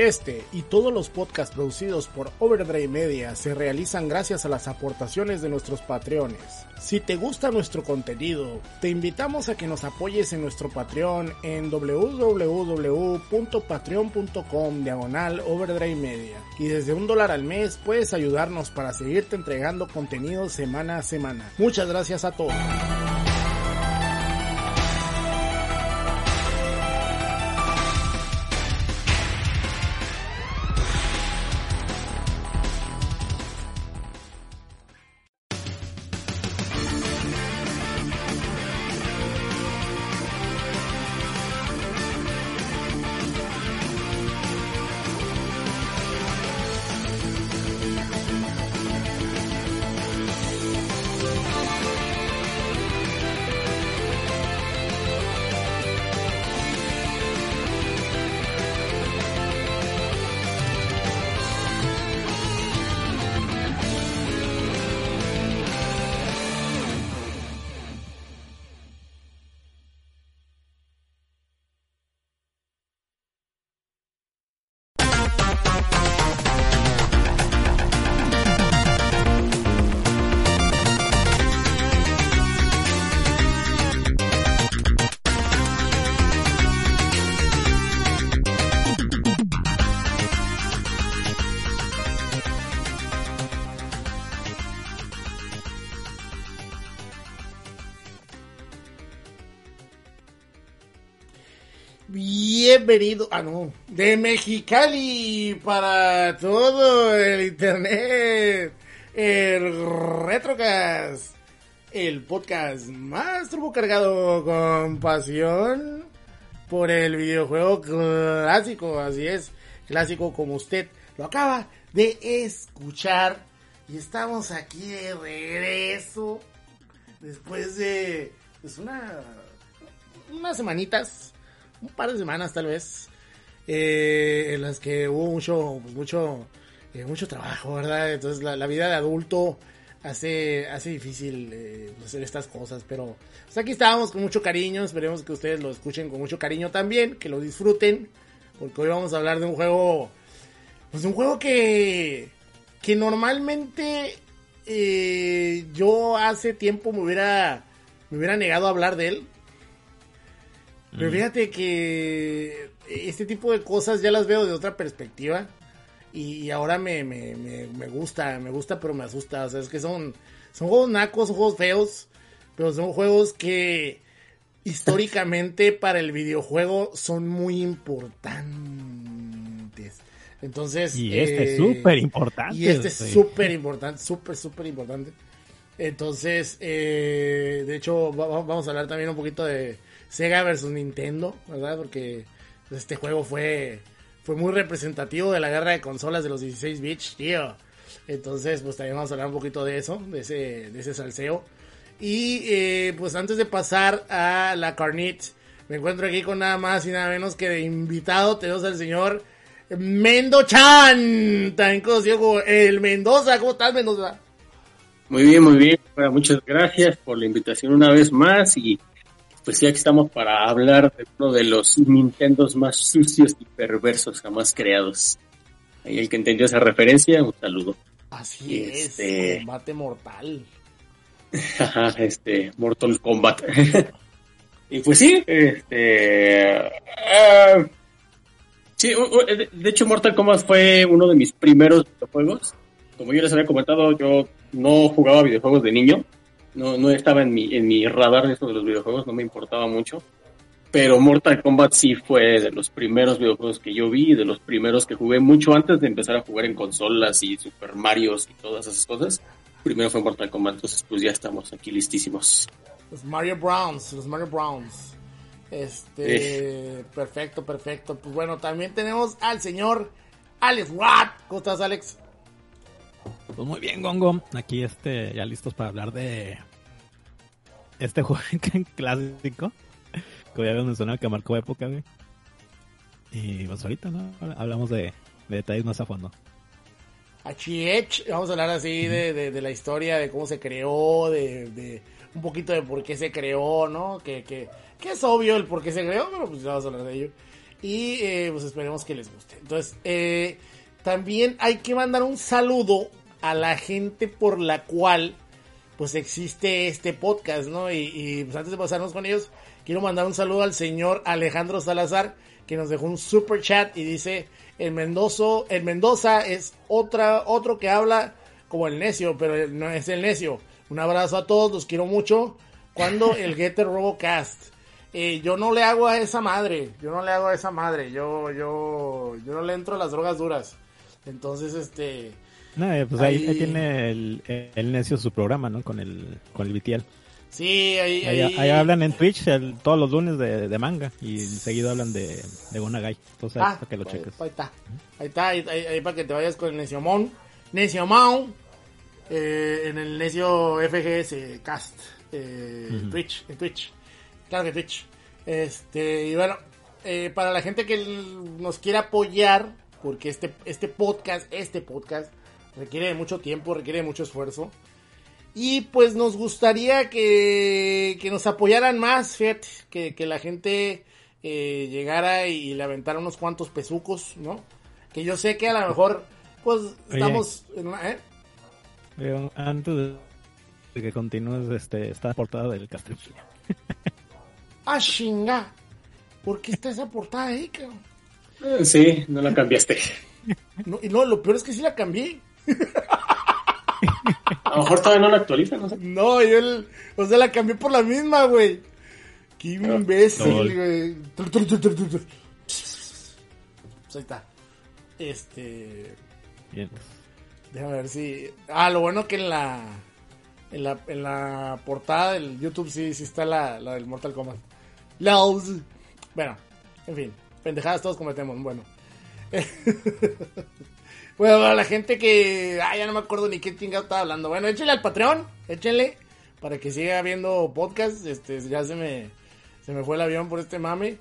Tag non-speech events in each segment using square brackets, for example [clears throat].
Este y todos los podcasts producidos por Overdrive Media se realizan gracias a las aportaciones de nuestros patreones. Si te gusta nuestro contenido, te invitamos a que nos apoyes en nuestro Patreon en www.patreon.com diagonal Overdrive Media. Y desde un dólar al mes puedes ayudarnos para seguirte entregando contenido semana a semana. Muchas gracias a todos. Bienvenido, ah no, de Mexicali para todo el internet, el Retrocast, el podcast más cargado con pasión por el videojuego clásico, así es, clásico como usted lo acaba de escuchar. Y estamos aquí de regreso después de pues una unas semanitas un par de semanas tal vez, eh, en las que hubo mucho, pues, mucho, eh, mucho trabajo, ¿verdad? Entonces la, vida de adulto hace, hace difícil eh, hacer estas cosas, pero pues aquí estábamos con mucho cariño, esperemos que ustedes lo escuchen con mucho cariño también, que lo disfruten, porque hoy vamos a hablar de un juego, pues un juego que, que normalmente yo hace tiempo me hubiera, me hubiera negado a hablar de él, pero fíjate que este tipo de cosas ya las veo de otra perspectiva. Y, ahora me, me, me, gusta, me gusta, pero me asusta. O sea, es que son, son juegos nacos, son juegos feos, pero son juegos que históricamente para el videojuego son muy importantes. Entonces. Y este es eh, súper importante. Y este es súper importante, súper, súper importante. Entonces, eh, de hecho, vamos a hablar también un poquito de, Sega versus Nintendo, ¿verdad? Porque este juego fue, fue muy representativo de la guerra de consolas de los 16 bits, tío. Entonces, pues también vamos a hablar un poquito de eso, de ese, de ese salseo. Y eh, pues antes de pasar a la Carnit, me encuentro aquí con nada más y nada menos que de invitado tenemos al señor Mendo Chan, también conocido como el Mendoza. ¿Cómo estás, Mendoza? Muy bien, muy bien. muchas gracias por la invitación una vez más y pues ya que estamos para hablar de uno de los Nintendos más sucios y perversos jamás creados. Ahí el que entendió esa referencia, un saludo. Así es, este... combate mortal. [laughs] este, Mortal Kombat. [laughs] y pues sí, este... Ah, sí, de hecho Mortal Kombat fue uno de mis primeros videojuegos. Como yo les había comentado, yo no jugaba videojuegos de niño no, no estaba en mi, en mi radar de eso de los videojuegos, no me importaba mucho. Pero Mortal Kombat sí fue de los primeros videojuegos que yo vi, de los primeros que jugué mucho antes de empezar a jugar en consolas y Super Marios y todas esas cosas. Primero fue Mortal Kombat, entonces pues ya estamos aquí listísimos. Los Mario Browns, los Mario Browns. Este, perfecto, perfecto. Pues bueno, también tenemos al señor Alex Watt. ¿Cómo estás, Alex? Pues muy bien, Gongo. Aquí este, ya listos para hablar de este [laughs] juego clásico. Que ya habíamos mencionado que marcó época, güey. Y pues ahorita, ¿no? Hablamos de, detalles más a fondo. Chiech, vamos a hablar así de, de, la historia, de cómo se creó, de, de, un poquito de por qué se creó, ¿no? Que, que, que es obvio el por qué se creó, pero pues vamos a hablar de ello. Y eh, pues esperemos que les guste. Entonces, eh, también hay que mandar un saludo a la gente por la cual pues existe este podcast, ¿no? Y, y, pues antes de pasarnos con ellos, quiero mandar un saludo al señor Alejandro Salazar, que nos dejó un super chat y dice, el Mendoza, el Mendoza es otra, otro que habla como el necio, pero no es el necio. Un abrazo a todos, los quiero mucho. Cuando el Getter Robocast. Eh, yo no le hago a esa madre, yo no le hago a esa madre, yo, yo, yo no le entro a las drogas duras. Entonces, este... No, eh, pues ahí, ahí tiene el, el, necio su programa, ¿no? Con el, con el BTL. Sí, ahí, ahí, ahí, hablan en Twitch el, todos los lunes de, de, manga y seguido hablan de, de Gonagai. Entonces, ah, para que lo cheques. Ahí está, ahí está, ahí, ahí, para que te vayas con el Neciomón, Neciomón, eh, en el Necio FGS Cast, eh, uh -huh. Twitch, en Twitch. Claro que Twitch. Este, y bueno, eh, para la gente que nos quiera apoyar, porque este, este podcast, este podcast, requiere de mucho tiempo, requiere de mucho esfuerzo. Y pues nos gustaría que, que nos apoyaran más, fíjate, que, que la gente eh, llegara y le aventara unos cuantos pesucos, ¿no? Que yo sé que a lo mejor, pues, estamos Oye, en una, ¿eh? Antes de que continúes, este, está portada del Castrillo. ¡Ah, chinga! ¿Por qué está esa portada ahí, cabrón? Eh, sí, no la cambiaste. [laughs] No, y no, lo peor es que sí la cambié. A lo mejor todavía no la actualiza, no sé. No, yo el, o sea, la cambié por la misma, güey. Qué imbécil, güey. Pues ahí está. Este. Bien. Déjame ver si. Ah, lo bueno que en la. En la, en la portada del YouTube sí, sí está la, la del Mortal Kombat. LOLs. Bueno, en fin. Pendejadas todos cometemos. Bueno. [laughs] bueno, a la gente que. Ah, ya no me acuerdo ni qué chingado estaba hablando. Bueno, échenle al Patreon. Échenle. Para que siga viendo podcast. Este, ya se me. Se me fue el avión por este mame.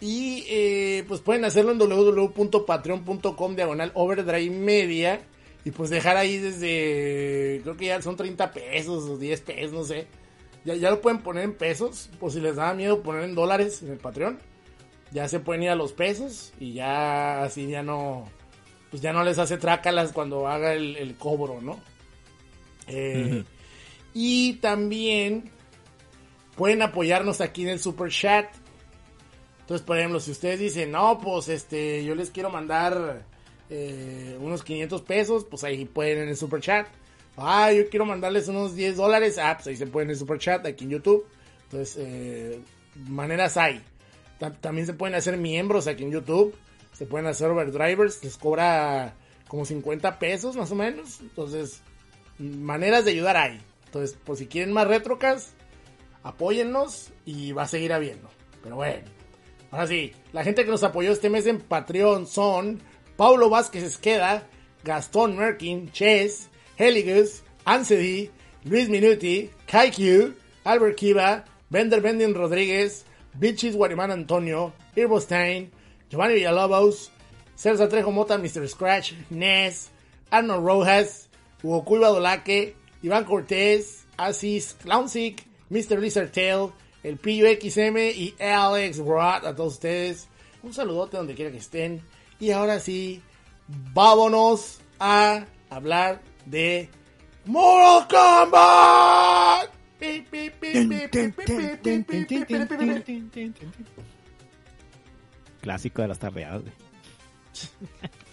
Y eh, pues pueden hacerlo en www.patreon.com diagonal overdrive media. Y pues dejar ahí desde. Creo que ya son 30 pesos o 10 pesos, no sé. Ya, ya lo pueden poner en pesos. Por si les da miedo poner en dólares en el Patreon. Ya se pueden ir a los pesos. Y ya así ya no. Pues ya no les hace trácalas cuando haga el, el cobro, ¿no? Eh, uh -huh. Y también pueden apoyarnos aquí en el super chat. Entonces, por ejemplo, si ustedes dicen, no, pues este, yo les quiero mandar eh, unos 500 pesos, pues ahí pueden en el super chat. Ah, yo quiero mandarles unos 10 dólares, ah, pues ahí se pueden en el super chat aquí en YouTube. Entonces, eh, maneras hay. También se pueden hacer miembros aquí en YouTube. Se pueden hacer overdrivers, les cobra como 50 pesos más o menos. Entonces, maneras de ayudar hay. Entonces, por si quieren más retrocas, apóyennos y va a seguir habiendo. Pero bueno, ahora sí, la gente que nos apoyó este mes en Patreon son Paulo Vázquez Esqueda, Gastón Merkin, Chess, Heligus, Ansedi, Luis Minuti, Kaiku, Albert Kiva, Bender Bendin Rodríguez, Bichis Guarimán Antonio, Irbo Stein, Giovanni Villalobos, Celso Trejo Mota, Mr. Scratch, Ness, Arnold Rojas, Hugo Cuiva Dolaque, Iván Cortés, Asis, Clownsick, Mr. Lizard Tail, el Pillo XM y Alex Rod, a todos ustedes. Un saludote donde quiera que estén. Y ahora sí, vámonos a hablar de Mortal Kombat. Clásico de las tardeadas. [laughs]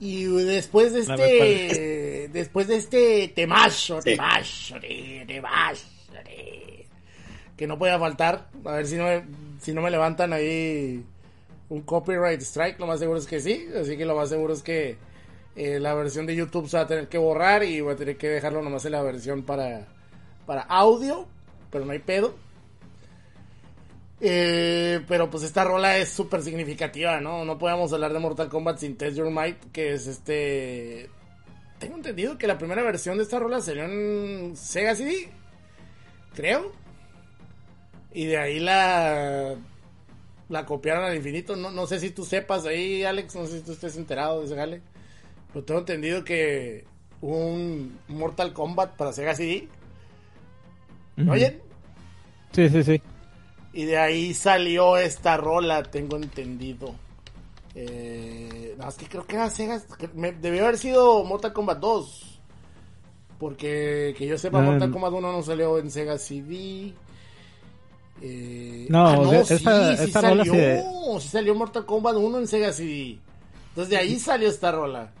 Y después de este. Después de este temazo, Sí. temazo, temazo, que no podía faltar. A ver si no me, si no me levantan ahí un copyright strike. Lo más seguro es que sí. Así que lo más seguro es que eh, la versión de YouTube se va a tener que borrar y voy a tener que dejarlo nomás en la versión para, para audio. Pero no hay pedo. Eh, pero pues esta rola es súper significativa, ¿no? No podemos hablar de Mortal Kombat sin Test Your Might, que es este... Tengo entendido que la primera versión de esta rola salió en Sega CD, creo. Y de ahí la... La copiaron al infinito. No, no sé si tú sepas ahí, Alex, no sé si tú estés enterado de ese jale. Pero tengo entendido que hubo un Mortal Kombat para Sega CD. ¿Me oyen? Sí, sí, sí. Y de ahí salió esta rola, tengo entendido. Eh, no, es que creo que era Sega. me- debió haber sido Mortal Kombat 2. Porque que yo sepa, Ah, Mortal Kombat 1 no salió en Sega CD. Eh, No, o sea, esta- esta rola salió. sí sí salió Mortal Kombat 1 en Sega CD. Entonces de ahí salió esta rola.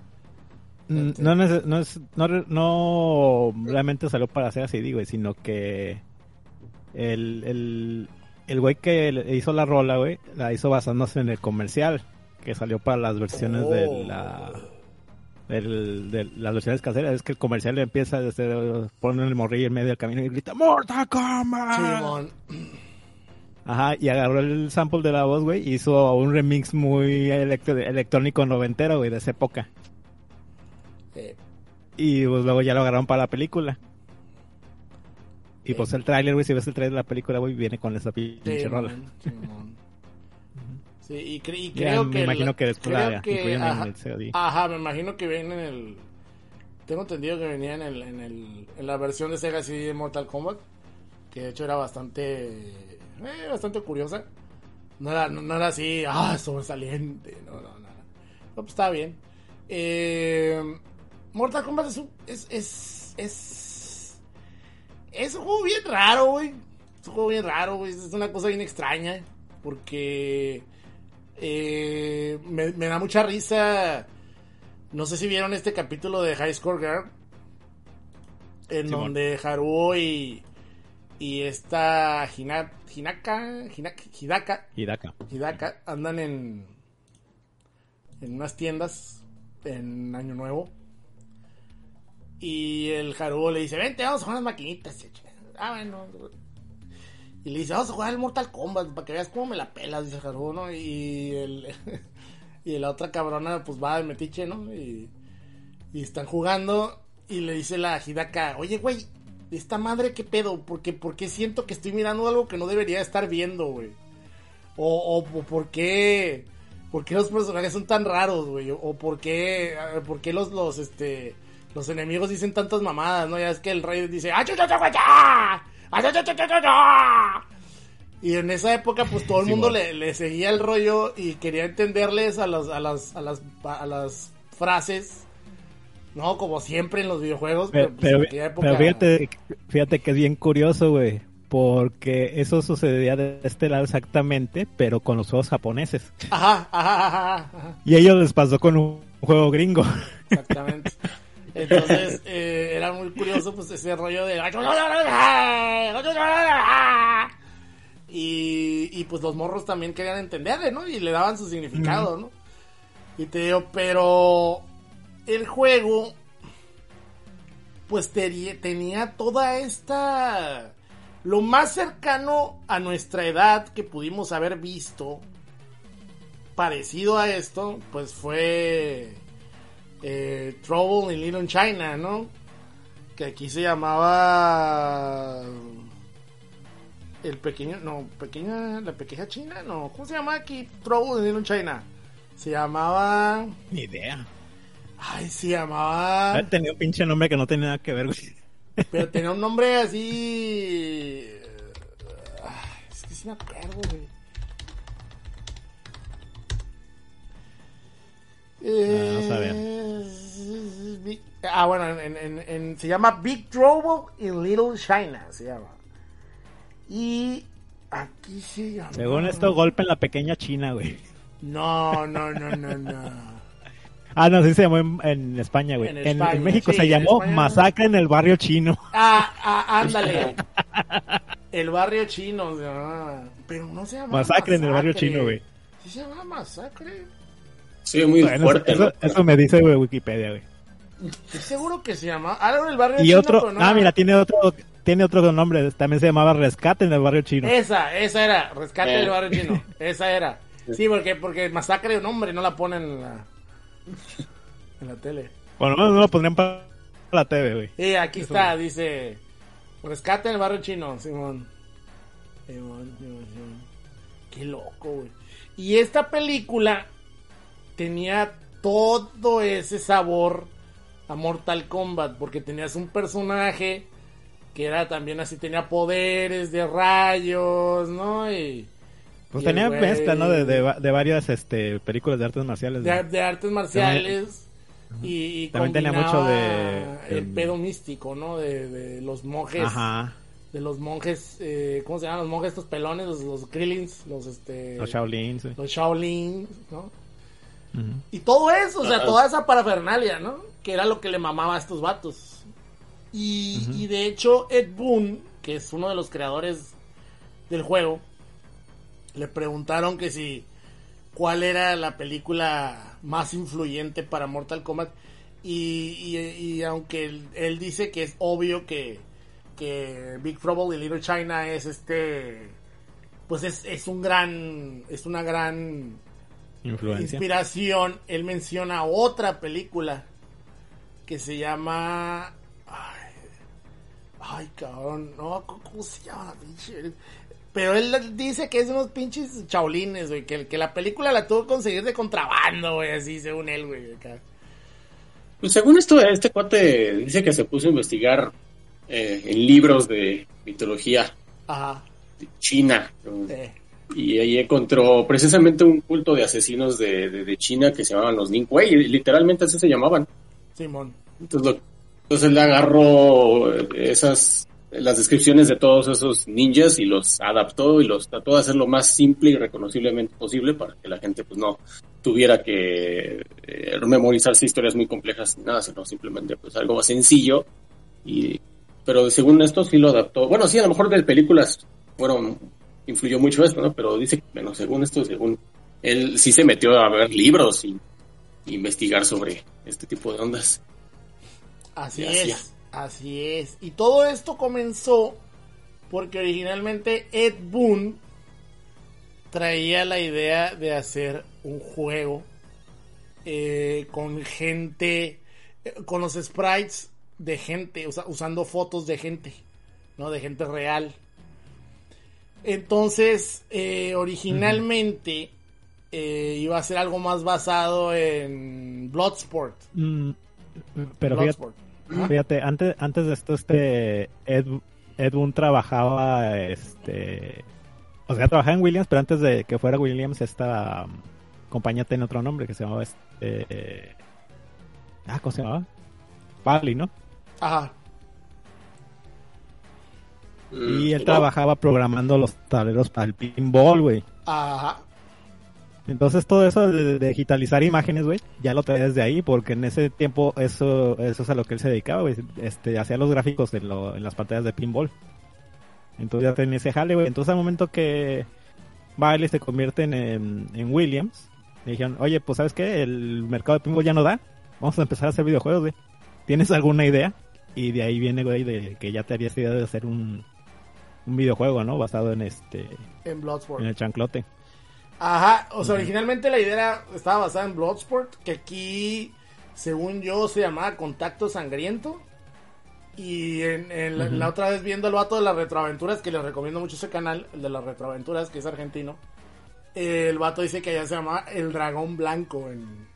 Mm, No, no, es, no, no realmente salió para hacer así, güey, sino que el, el, el güey que hizo la rola, güey, la hizo basándose en el comercial que salió para las versiones Oh. de la del- de las versiones caseras. Es que el comercial empieza desde ponen el morrillo en medio del camino y grita ¡Mortal Kombat! Ajá, y agarró el sample de la voz, güey, y hizo un remix muy electrónico noventero, güey, de esa época. Eh, Y pues luego ya lo agarraron para la película. Y pues el tráiler, güey, si ves el tráiler de la película, güey, viene con esa pinche Simón, rola. Sí, y, cre- y Ya, creo me que... imagino el- que después la que- en ajá, el CD. Ajá, me imagino que viene en el... Tengo entendido que venía en, el, en, el, en la versión de Sega CD de Mortal Kombat. Que de hecho era bastante... eh, bastante curiosa. No era, no, no era así, ah, sobresaliente. No, no, no. No, pues estaba bien. Eh, Mortal Kombat es. Es, es, es, es un juego bien raro, güey. Es un juego bien raro, güey. Es una cosa bien extraña. Porque... Eh, me, me da mucha risa. No sé si vieron este capítulo de High Score Girl. En Simón. donde Haruo y. Y esta Hina, Hinaka. Hinaka. Hidaka. Hidaka. Hidaka andan en. En unas tiendas. En Año Nuevo. Y el Haruo le dice, vente, vamos a jugar las maquinitas. Ah, bueno. Y le dice, vamos a jugar el Mortal Kombat para que veas cómo me la pelas, dice Haruo, ¿no? Y el... [laughs] y la otra cabrona pues va de metiche, ¿no? Y, y están jugando y le dice la Hidaka, oye, güey, esta madre qué pedo, porque por qué siento que estoy mirando algo que no debería estar viendo, güey. O, o, por qué por qué los personajes son tan raros, güey, o por qué por qué los los este los enemigos dicen tantas mamadas, ¿no? Ya es que el rey dice y en esa época, pues todo el mundo le, le, seguía el rollo y quería entenderles a, los, a, las, a, las, a las frases no, como siempre en los videojuegos. Pero, fíjate, fíjate que es bien curioso, güey. Porque eso sucedía de este lado exactamente, pero con los juegos japoneses. Ajá, ajá, ajá. Y a ellos les pasó con un juego gringo. Exactamente. [laughs] Entonces, eh, era muy curioso, pues, ese rollo de... Y, y pues los morros también querían entenderle, ¿no? Y le daban su significado, ¿no? Y te digo, pero el juego pues tenía toda esta lo más cercano a nuestra edad que pudimos haber visto parecido a esto pues fue eh, Trouble in Little China no que aquí se llamaba el pequeño no pequeña la pequeña China no cómo se llama aquí Trouble in Little China se llamaba ni idea Ay, se llamaba. Tenía un pinche nombre que no tenía nada que ver, güey. Pero tenía un nombre así. es que sí me acuerdo, güey. Ah, ah, bueno, en, en, en, se llama Big Trouble in Little China, se llama. Y aquí se llama. Según esto, golpe en la pequeña China, güey. No, no, no, no, no. [laughs] Ah, no, sí se llamó en, España, güey. En, México se llamó Masacre en el Barrio Chino. Ah, ah ándale. [laughs] el Barrio Chino, pero no se llama Masacre, en el Barrio Chino, güey. ¿Sí se llama Masacre? Sí, muy fuerte. Eso, me dice güey, Wikipedia, güey. Seguro que se llama algo en el Barrio y Chino. Otro, ah, mira, tiene otro tiene otro nombre, también se llamaba Rescate en el Barrio Chino. Esa, esa era, Rescate en el Barrio Chino. Esa era. Sí, porque, porque Masacre, un hombre, no la ponen en la... en la tele. Bueno, no, lo pondrían para la TV, güey. Sí, aquí está, dice. Rescate en el barrio chino, Simón. Simón, Simón, Simón. Qué loco, güey. Y esta película tenía todo ese sabor a Mortal Kombat, porque tenías un personaje que era también así, tenía poderes de rayos, ¿no? Y pues tenía mezcla, ¿no? De, de, varias este, películas de artes marciales. De, artes marciales. y, también tenía mucho de... El pedo místico, ¿no? De, los monjes. Ajá. De los monjes, eh, ¿cómo se llaman los monjes estos pelones? Los, los Krillins, los este... Los sí. Los Shaolin, ¿no? Y todo eso, o sea, toda esa parafernalia, ¿no? Que era lo que le mamaba a estos vatos. Y, y de hecho, Ed Boon, que es uno de los creadores del juego, le preguntaron que si cuál era la película más influyente para Mortal Kombat y, y, aunque él, dice que es obvio que, que Big Trouble y Little China es este pues es, es un gran es una gran inspiración él menciona otra película que se llama ay, ay cabrón no cómo se llama pero él dice que es unos pinches chaulines, güey. Que, que la película la tuvo que conseguir de contrabando, güey. Así, según él, güey. Pues según esto, este cuate dice que se puso a investigar eh, en libros de mitología Ajá. de China. Y ahí encontró precisamente un culto de asesinos de, de, China que se llamaban los Ningwei. Y literalmente así se llamaban. Simón. Entonces, entonces él agarró esas las descripciones de todos esos ninjas y los adaptó y los trató de hacer lo más simple y reconociblemente posible para que la gente pues no tuviera que eh, memorizarse historias muy complejas ni nada, sino simplemente pues algo más sencillo y pero según esto sí lo adaptó. Bueno, sí, a lo mejor de películas fueron influyó mucho esto, ¿no? Pero dice, bueno, según esto, según él sí se metió a ver libros y investigar sobre este tipo de ondas. Así Asia. es, así es. Y todo esto comenzó porque originalmente Ed Boon traía la idea de hacer un juego eh, con gente, eh, con los sprites de gente, usa- usando fotos de gente, ¿no? De gente real. Entonces, eh, originalmente eh, iba a ser algo más basado en Bloodsport. Mm, pero fíjate, Bloodsport. Fíjate, antes, antes de esto, este Ed, Ed Boon trabajaba, este, o sea, trabajaba en Williams, pero antes de que fuera Williams, esta um, compañía tenía otro nombre que se llamaba, este, ah, ¿cómo se llamaba? Bally, ¿no? Ajá. Y él Mm, trabajaba programando los tableros para el pinball, güey. Ajá. Entonces todo eso de, de digitalizar imágenes, güey, ya lo traía desde ahí, porque en ese tiempo eso, eso es a lo que él se dedicaba, güey. Este, hacía los gráficos en, lo- en las pantallas de pinball. Entonces ya tenía ese jale, güey. Entonces al momento que Bailey se convierte en, en, en Williams, le dijeron, oye, pues ¿sabes qué? El mercado de pinball ya no da. Vamos a empezar a hacer videojuegos, güey. ¿Tienes alguna idea? Y de ahí viene, güey, de que ya te harías idea de hacer un, un videojuego, ¿no? Basado en este, En Bloodsport. en el chanclote. Ajá, o sea, originalmente la idea era- estaba basada en Bloodsport, que aquí, según yo, se llamaba Contacto Sangriento. Y en, en la, otra vez viendo el vato de las retroaventuras, que les recomiendo mucho ese canal, el de las retroaventuras, que es argentino. el vato dice que allá se llama El Dragón Blanco en,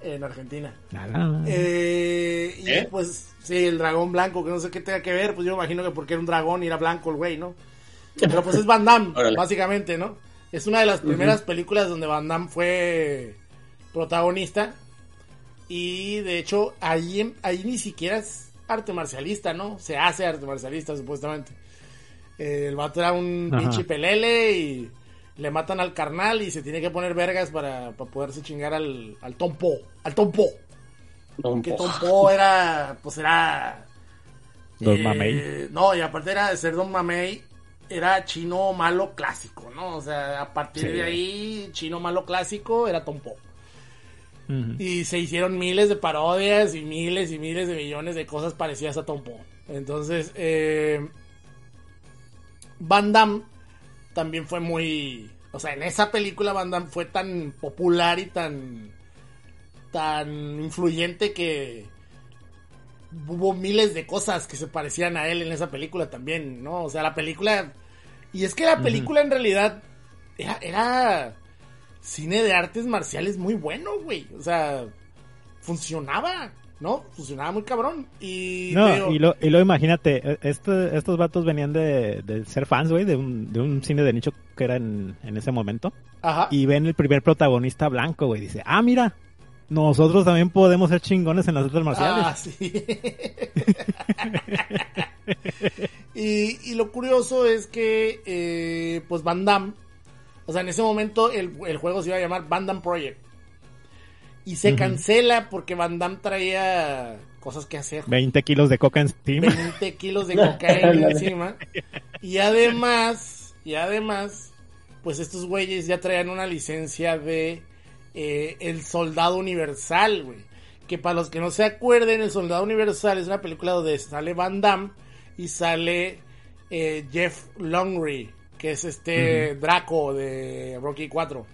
en Argentina. Eh, y ¿Eh? pues, sí, el dragón blanco, que no sé qué tenga que ver, pues yo me imagino que porque era un dragón y era blanco el güey, ¿no? Pero pues es Van Damme, [laughs] Órale. básicamente, ¿no? Es una de las primeras películas donde Van Damme fue protagonista. Y de hecho, ahí, en- ahí ni siquiera es arte marcialista, ¿no? Se hace arte marcialista, supuestamente. Eh, el vato era un Ajá. pinche pelele y le matan al carnal y se tiene que poner vergas para, para poderse chingar al, al Tompo. Al Tompo. Que Po. Tom Poe era, pues era... Don eh, Mamey. No, y aparte era de ser Don Mamey, era chino malo clásico, ¿no? O sea, a partir Sí. de ahí, chino malo clásico era Tom Poe. Ujú. Y se hicieron miles de parodias y miles y miles de millones de cosas parecidas a Tom Poe. Entonces, eh, Van Damme también fue muy... O sea, en esa película Van Damme fue tan popular y tan... tan influyente que hubo miles de cosas que se parecían a él en esa película también, ¿no? O sea, la película... Y es que la película en realidad era, era cine de artes marciales muy bueno, güey. O sea, funcionaba, ¿no? Funcionaba muy cabrón. Y, No, digo, y, lo, y luego imagínate, e- este- estos vatos venían de, de ser fans, güey, de un, de un cine de nicho que era en, en ese momento. Ajá. Y ven el primer protagonista blanco, güey. Dice, ah, mira, nosotros también podemos ser chingones en las artes marciales. Ah, sí. [laughs] y, y lo curioso es que, eh, pues Van Damme, o sea, en ese momento el, el juego se iba a llamar Van Damme Project. Y se cancela porque Van Damme traía cosas que hacer. 20 kilos de coca encima. 20 kilos de cocaína [laughs] encima. Y además, y además, pues estos güeyes ya traían una licencia de eh, El Soldado Universal, güey. Que para los que no se acuerden, El Soldado Universal es una película donde sale Van Damme y sale eh, Jeff Longery, que es este Draco de Rocky 4.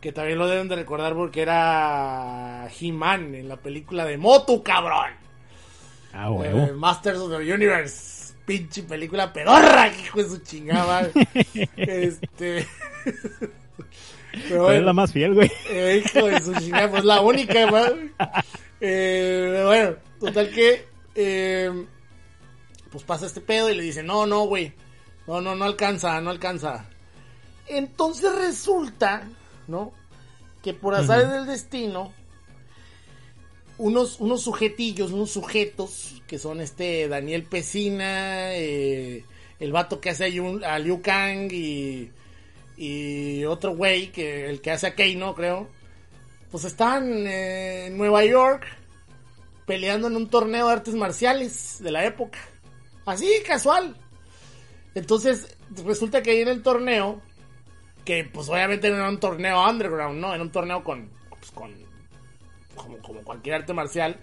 Que también lo deben de recordar porque era He-Man en la película de Motu, cabrón. Ah, Eh, huevo. Masters of the Universe. Pinche película pedorra, hijo de su chingada. [laughs] este. Pero es la más fiel, güey. eh, hijo de su chingada, pues la única, güey. Eh, bueno, total que. eh, pues pasa este pedo y le dice: No, no, güey. No, no, no alcanza, no alcanza. Entonces resulta, ¿no? Que por azares del destino, unos, unos sujetillos, unos sujetos, que son este Daniel Pesina, eh, el vato que hace a, Liu Kang y, y otro güey, que el que hace a Keino, creo, pues están eh, en Nueva York peleando en un torneo de artes marciales de la época. Así, casual. Entonces, resulta que ahí en el torneo, que pues obviamente no era un torneo underground, ¿no? Era un torneo con, pues, con como, como cualquier arte marcial,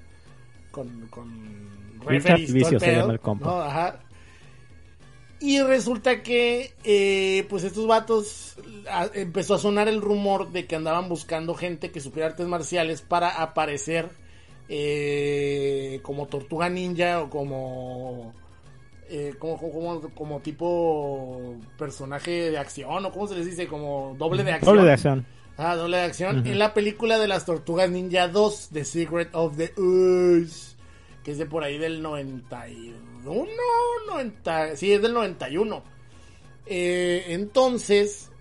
con, con Richard referees, todo Vicio el se pedo, llama el compa. ¿no? Ajá. Y resulta que, eh, pues estos vatos, a- empezó a sonar el rumor de que andaban buscando gente que supiera artes marciales para aparecer eh, como tortuga ninja o como, eh, como, como, tipo personaje de acción o cómo se les dice, como doble de acción. Doble de acción. Ah, doble de acción. En la película de las Tortugas Ninja 2, The Secret of the Ooze, que es de por ahí del 91, 90, sí, es del 91. Eh, entonces,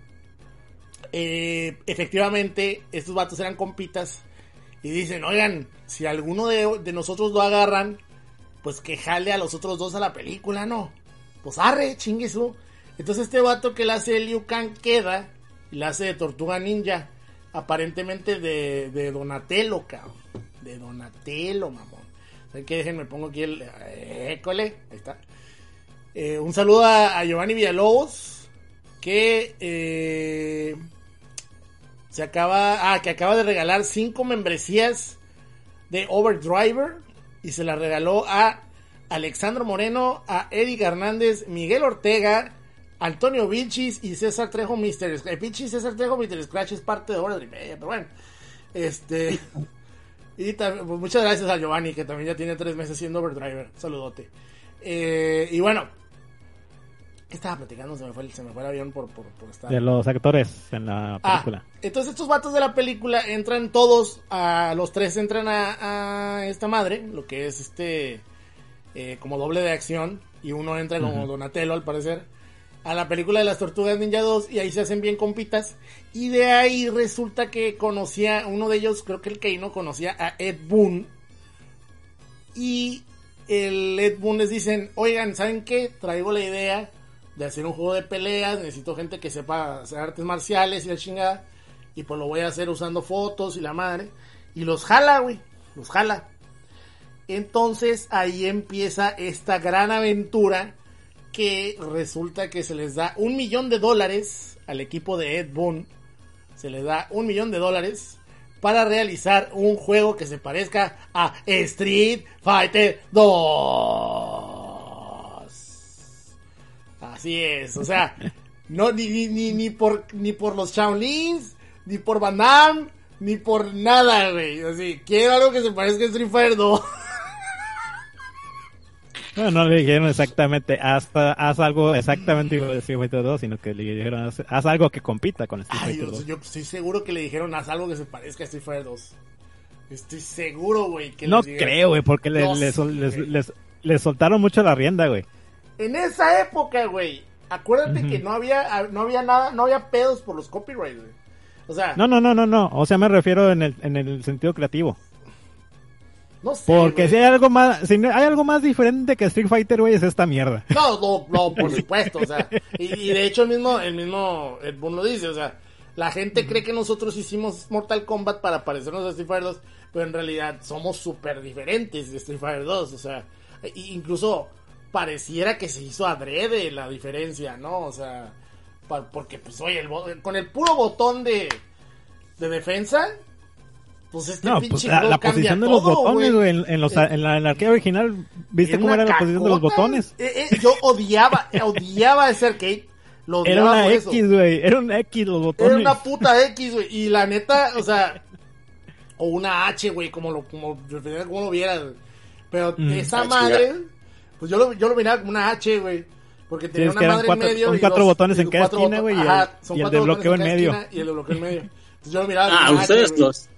eh, efectivamente, estos vatos eran compitas y dicen, oigan, si alguno de, de nosotros lo agarran, pues que jale a los otros dos a la película, ¿no? Pues arre, chingue su. Entonces este vato que la hace Liu Kang queda y la hace de Tortuga Ninja. Aparentemente de, de Donatello, cabrón. De Donatello, mamón. ¿Saben qué? Déjenme pongo aquí el... École. Ahí está. Eh, un saludo a, a Giovanni Villalobos. Que... eh, se acaba... Ah, que acaba de regalar cinco membresías de Overdriver. Y se la regaló a Alexandro Moreno, a Eric Hernández, Miguel Ortega, Antonio Vilchis y César Trejo Mr. Scratch. Vilchis, César Trejo Mr. Scratch es parte de Hora de Media, pero bueno. Este. Y también, pues, muchas gracias a Giovanni, que también ya tiene tres meses siendo Overdriver. Saludote. Eh, y bueno. ¿Qué estaba platicando? Se me fue el, se me fue el avión por, por, por estar. De los actores en la Ah, película. entonces estos vatos de la película entran todos, a los tres entran a, a esta madre, lo que es este, eh, como doble de acción, y uno entra como. Donatello al parecer, a la película de las Tortugas Ninja 2, y ahí se hacen bien compitas, y de ahí resulta que conocía, uno de ellos, creo que el Keino, conocía a Ed Boon, y el Ed Boon les dicen, oigan, ¿saben qué? Traigo la idea de hacer un juego de peleas, necesito gente que sepa hacer artes marciales y la chingada, y pues lo voy a hacer usando fotos y la madre, y los jala, güey, los jala. Entonces ahí empieza esta gran aventura que resulta que se les da un millón de dólares al equipo de Ed Boon, se les da un millón de dólares para realizar un juego que se parezca a Street Fighter 2. Así es, o sea, no ni, ni, ni, ni por ni por los Shaolins, ni por Van Damme, ni por nada, güey. Así, quiero algo que se parezca a Street Fighter 2. [laughs] No, no le dijeron exactamente, haz, haz algo exactamente igual de Street Fighter 2, sino que le dijeron, haz, haz algo que compita con Street Fighter yo, 2. yo estoy seguro que le dijeron haz algo que se parezca a Street Fighter 2. Estoy seguro, güey, No les creo, güey, porque No le sé, sol- les, güey. les- les soltaron mucho la rienda, güey. En esa época, güey, acuérdate que no había no había nada, no había pedos por los copyrights, güey. O sea, No, no, no, no, no. O sea, me refiero en el, en el sentido creativo. no sé. Porque güey. si hay algo más, si hay algo más diferente que Street Fighter, güey, es esta mierda. No, no, no, por supuesto, o sea, y, y de hecho el mismo, el mismo Ed Boon lo dice, o sea, la gente cree que nosotros hicimos Mortal Kombat para parecernos a Street Fighter 2, pero en realidad somos súper diferentes de Street Fighter 2, o sea, e- incluso pareciera que se hizo adrede la diferencia, ¿no? O sea, pa- porque pues oye, el con el puro botón de, de defensa, pues este No, pinche pues la, la cambia posición de los botones, güey, en, en los, en la, en la arcade original, ¿viste cómo una era la posición de los botones? Eh, eh, yo odiaba, odiaba ese arcade. Lo odiaba Era una por X, eso. güey, era un X los botones. Era una puta X, güey. Y la neta, o sea, o una H, güey, como lo, como, cómo lo vieras. Pero Mm. esa madre, pues yo lo, yo lo miraba como una H, güey. Porque tenía es una madre cuatro- en medio. son y cuatro dos- botones en cada esquina, güey, y el- y el de bloqueo en medio. Y el de bloqueo en medio. Entonces yo lo miraba como Ah, una ustedes H, los.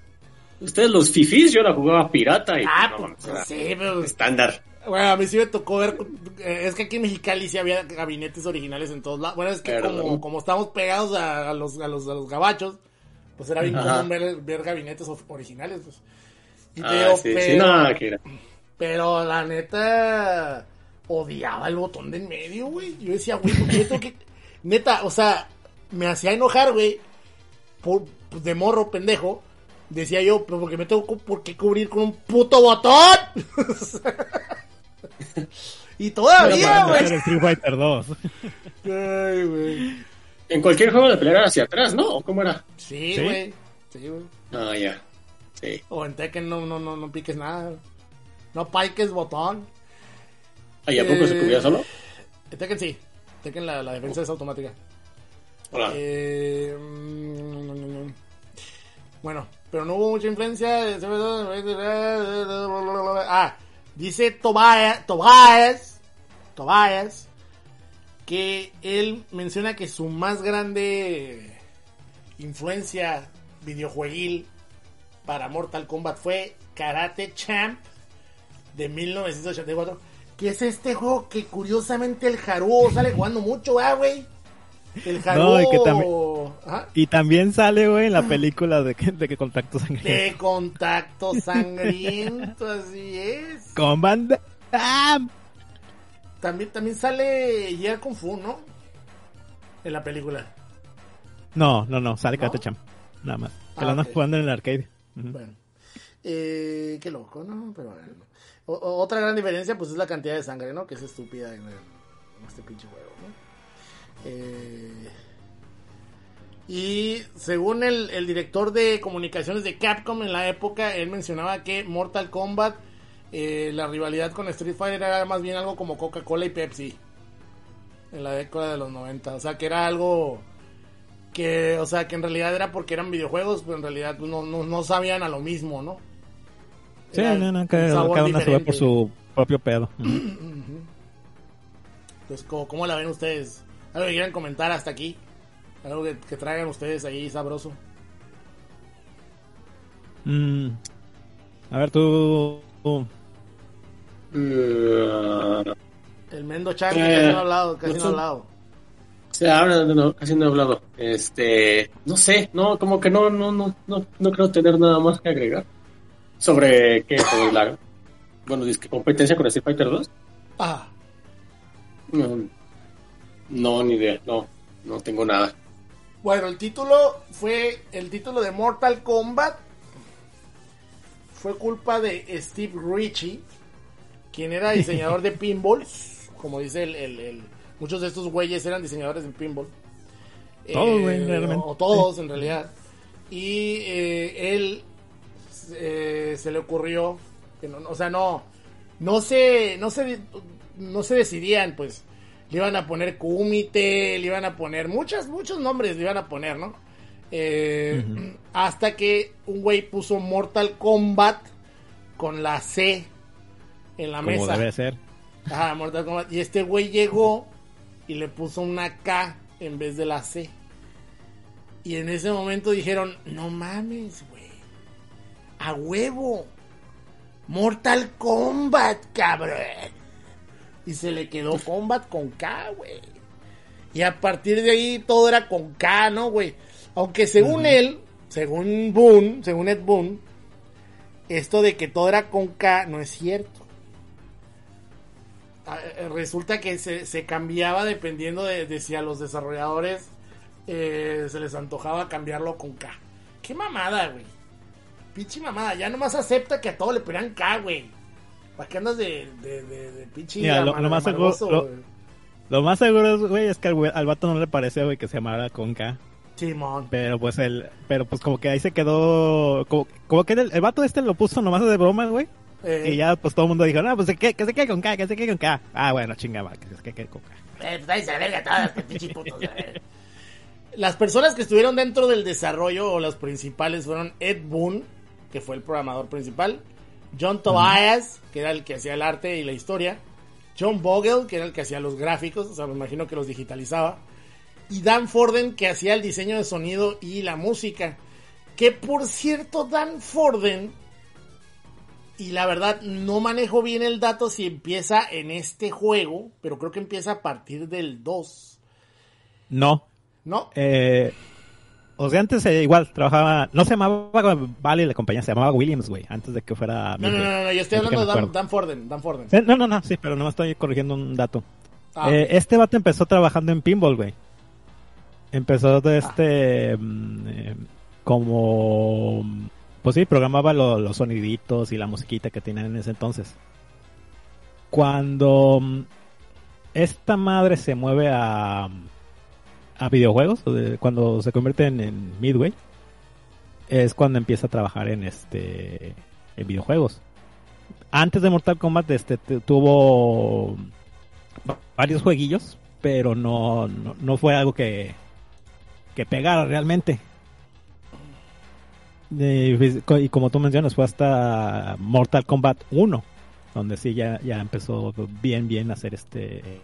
Ustedes los fifís, yo la jugaba pirata y. Ah, no, pues, sí, pero Estándar. Bueno, a mí sí me tocó ver. eh, Es que aquí en Mexicali sí había gabinetes originales en todos lados. Bueno, es que como, como estamos pegados a, a los, a, los, a los gabachos, pues era bien común ver, ver gabinetes originales. Pues. Y te Ah, digo, sí, pero, sí, no, que era. pero la neta odiaba el botón de en medio, güey. Yo decía, güey, ¿por qué tengo que.? [laughs] Neta, o sea, me hacía enojar, güey. Por, pues, de morro, pendejo. Decía yo, pero porque me tengo por qué cubrir con un puto botón. [laughs] y todavía, güey. Street Fighter 2. [laughs] Ay, güey. En cualquier juego de pelea era hacia atrás, ¿no? ¿O ¿Cómo era? Sí, ¿Sí? güey. Sí, güey. Ah, ya. Sí. O en Tekken no, no, no, no piques nada. No Pike es botón. ¿Ahí a poco se Eh, cubría solo? Tekken sí. Tekken la, la defensa es automática. Hola. Eh, mm, bueno, pero no hubo mucha influencia. Ah, dice Tobias, Tobias, Tobias, que él menciona que su más grande influencia videojueguil para Mortal Kombat fue Karate Champ de 1984. Que es este juego que curiosamente el Haru sale jugando mucho, ¿verdad, güey? El Haru. No, y que también- Ajá. Y también sale, güey, en la película de que, de que contacto sangriento. De contacto sangriento, así es. Con banda. ¡Ah! También, también sale Year Kung Fu, ¿no? En la película. No, no, no, sale ¿No? Karate Champ. Nada más. Que Ah, lo andan jugando en el arcade. Bueno. Eh, qué loco, ¿no? Pero bueno. O- otra gran diferencia, pues es la cantidad de sangre, ¿no? Que es estúpida en, el- en este pinche juego, ¿no? Eh, y según el, el director de comunicaciones de Capcom en la época, él mencionaba que Mortal Kombat, eh, la rivalidad con Street Fighter era más bien algo como Coca-Cola y Pepsi. En la década de los 90. O sea, que era algo que, o sea, que en realidad era porque eran videojuegos, pero en realidad pues, no, no, no sabían a lo mismo, ¿no? Sí, Era no, cada, una se va por su propio pedo. Entonces, ¿cómo, cómo la ven ustedes? ¿Algo que quieran comentar hasta aquí? ¿Algo que, que traigan ustedes ahí sabroso? Mm. A ver, tú. tú. El Mendo Chan, que Eh, casi no ha hablado, casi no no ha hablado. Ahora no, no, casi no he hablado. Este, no sé, no, como que no, no, no, no, no creo tener nada más que agregar. Sobre qué, sobre la, bueno, dice que competencia con Street Fighter 2. Ah, No, no, ni idea, no, no tengo nada. bueno, el título fue el título de Mortal Kombat. Fue culpa de Steve Ritchie, quien era diseñador de [laughs] pinballs. Como dice el, el- el- muchos de estos güeyes eran diseñadores de pinball. Todos, realmente. O todos, en realidad. Y eh, él eh, se le ocurrió, que no, o sea, no, no se, no se, no se decidían, pues, le iban a poner Kumite, le iban a poner muchas, muchos nombres le iban a poner, ¿no? Eh, Hasta que un güey puso Mortal Kombat con la C en la Como mesa. debe ser. Ajá, Mortal Kombat. Y este güey llegó y le puso una K en vez de la C. Y en ese momento dijeron, no mames, güey. A huevo. Mortal Kombat, cabrón. Y se le quedó Kombat con K, güey. Y a partir de ahí todo era con K, ¿no, güey? Aunque según él, según Boone, según Ed Boone, esto de que todo era con K no es cierto. Ah, eh, Resulta que se, se cambiaba dependiendo de, de si a los desarrolladores eh, se les antojaba cambiarlo con K. Qué mamada, güey. Pinche mamada. Ya nomás acepta que a todo le ponían K, güey. ¿Para qué andas de, de, de, de pinche Mira, lo- lo más seguro- lo- más seguro, güey, es que al, al vato no le parecía, güey, que se llamara con K. Simón. Pero pues el, pero pues como que ahí se quedó, como, como que el, el vato este lo puso nomás de broma, güey. Eh, Y ya pues todo el mundo dijo, no, pues que, que se quede con K, que se quede con K. Ah, bueno, chingaba, que se quede con K. Eh, pues váyanse a la verga todas, putos. Las personas que estuvieron dentro del desarrollo o las principales fueron Ed Boon, que fue el programador principal, John Tobias, que era el que hacía el arte y la historia, John Vogel, que era el que hacía los gráficos, o sea, me imagino que los digitalizaba, y Dan Forden, que hacía el diseño de sonido y la música. Que por cierto, Dan Forden, y la verdad no manejo bien el dato si empieza en este juego, pero creo que empieza a partir del 2. No, ¿No? eh, o sea, antes eh, igual trabajaba, no se llamaba Vale la compañía, se llamaba Williams, güey, antes de que fuera... No, no, no, no, yo estoy hablando de Dan. Dan Forden. Dan Forden. Eh, No, no, no, sí, pero no estoy corrigiendo un dato. Ah, Eh, este vato empezó trabajando en pinball, güey. Empezó de este mm, eh, como pues sí, programaba lo- los soniditos y la musiquita que tenían en ese entonces. Cuando mm, esta madre se mueve a a videojuegos, cuando se convierte en, Midway, es cuando empieza a trabajar en este en videojuegos. antes de Mortal Kombat este tuvo varios jueguillos, pero no, no, fue algo que, que pegara realmente. y como tú mencionas, fue hasta Mortal Kombat 1, donde sí ya, ya empezó bien, bien a hacer este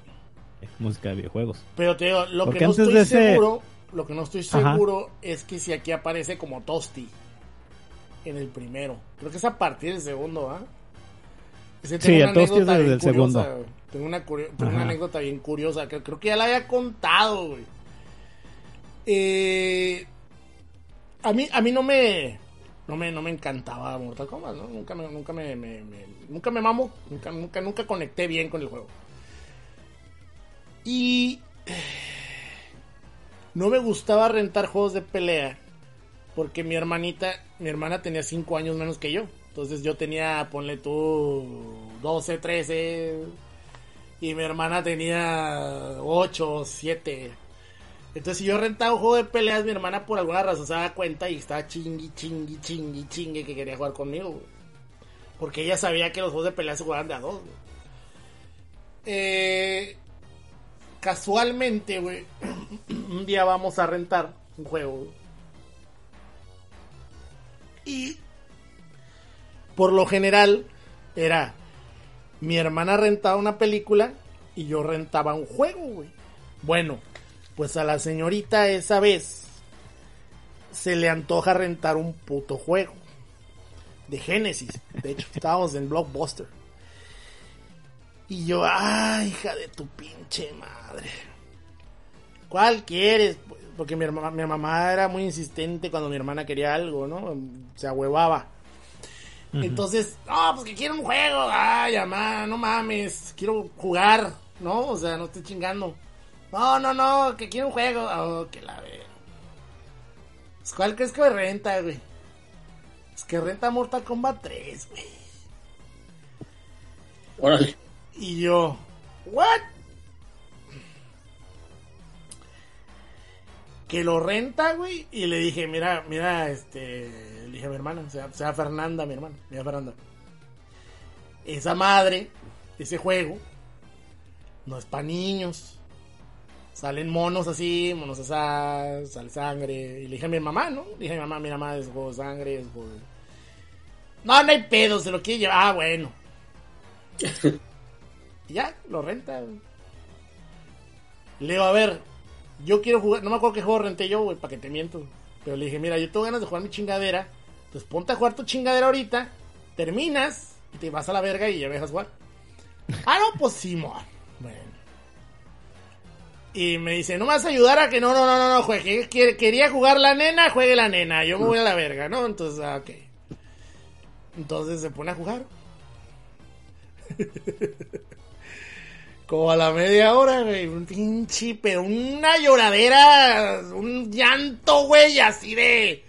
[laughs] música de videojuegos. Pero te digo, lo que no estoy seguro, lo que no estoy seguro es que si aquí aparece como Tosti en el primero. Creo que es a partir del segundo, ¿ah? sí, el Tosti es desde el segundo. Tengo una, una anécdota bien curiosa que creo que ya la había contado, güey. Eh, a mí, a mí no me, no me, no me encantaba Mortal Kombat, ¿no? Nunca me, nunca me, nunca me mamo, nunca, nunca, nunca conecté bien con el juego. Y [sighs] no me gustaba rentar juegos de pelea porque mi hermanita, mi hermana tenía 5 años menos que yo. Entonces yo tenía, ponle tú, 12, 13. Y mi hermana tenía 8, 7. Entonces si yo rentaba un juego de peleas, mi hermana por alguna razón se daba cuenta y estaba chingui, chingui, chingui, chingue que quería jugar conmigo. Porque ella sabía que los juegos de peleas se jugaban de a dos. Eh, casualmente, güey, [clears throat] un día vamos a rentar un juego. Y por lo general era mi hermana rentaba una película y yo rentaba un juego, güey. Bueno, pues a la señorita esa vez se le antoja rentar un puto juego de Genesis. De hecho, [laughs] estábamos en Blockbuster. Y yo, ay, hija de tu pinche madre. ¿Cuál quieres? Porque mi, mi mamá era muy insistente cuando mi hermana quería algo, ¿no? Se ahuevaba. Entonces, no, pues que quiero un juego. Ay, mamá, no mames. Quiero jugar, ¿no? O sea, no estoy chingando. No, no, no, que quiero un juego. Oh, que la ve. Pues, ¿Cuál crees que renta, güey? Es que renta Mortal Kombat 3, güey. Órale. Y yo, ¿what? Que lo renta, güey. Y le dije, mira, mira, este. Le dije a mi hermana, sea, sea Fernanda, mi hermana, mira Fernanda. Esa madre, ese juego, no es para niños. Salen monos así, monos así, sale sangre. Y le dije a mi mamá, ¿no? Dije a mi mamá, mira, mamá, es juego sangre, es juego No, no hay pedo, se lo quiere llevar. Ah, bueno. [laughs] ya, lo renta. Le digo, a ver, yo quiero jugar, no me acuerdo qué juego renté yo, güey, para que te miento. Pero le dije, mira, yo tengo ganas de jugar mi chingadera. Entonces ponte a jugar tu chingadera ahorita, terminas y te vas a la verga y ya me dejas jugar. ah, no, pues Simón. Bueno. Y me dice, no me vas a ayudar a que no, no, no, no, no, juegue. Quería jugar la nena, juegue la nena. Yo me voy a la verga, ¿no? Entonces, ah, ok. Entonces se pone a jugar. [laughs] Como a la media hora, güey, un pinche, pero una lloradera, un llanto, güey, así de...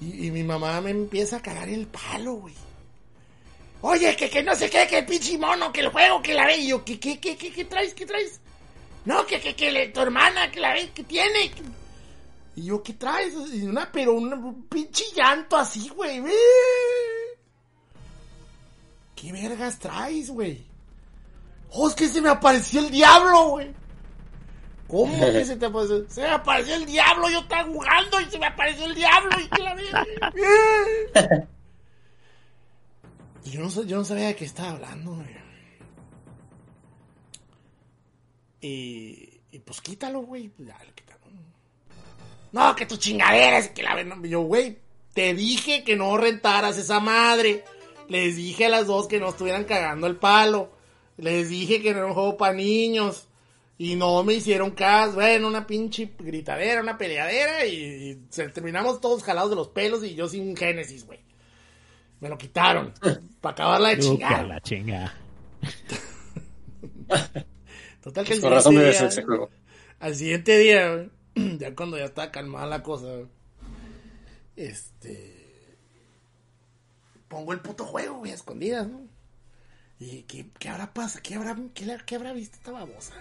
Y, mi mamá me empieza a cagar el palo, güey. Oye, que, que no sé qué, que el pinche mono, que el juego, que la ve. Y yo, ¿qué, qué, qué, qué, qué traes, qué traes? No, que, que, que tu hermana, que la ve, que tiene. Y yo, ¿qué traes? Una, pero un pinche llanto así, güey. ¿Qué vergas traes, güey? Oh, es que se me apareció el diablo, güey. ¿Cómo que se te apareció? Se me apareció el diablo, yo estaba jugando y se me apareció el diablo y la yo no, yo no sabía de qué estaba hablando, güey. Y, y pues quítalo, güey. Pues. No, que tu chingadera es que la ven. Yo, güey, te dije que no rentaras esa madre. Les dije a las dos que no estuvieran cagando el palo. Les dije que no era un juego para niños. Y no me hicieron caso. Bueno, una pinche gritadera, una peleadera. Y, se, terminamos todos jalados de los pelos y yo sin Génesis, güey. Me lo quitaron. [laughs] para acabarla de chingar. la chinga. [laughs] Total que el siguiente día, ese juego. Al siguiente día, [clears throat] ya cuando ya estaba calmada la cosa, este pongo el puto juego, güey, a escondidas, ¿no? Y ¿qué, qué habrá pasado? ¿Qué habrá, qué, habrá visto esta babosa?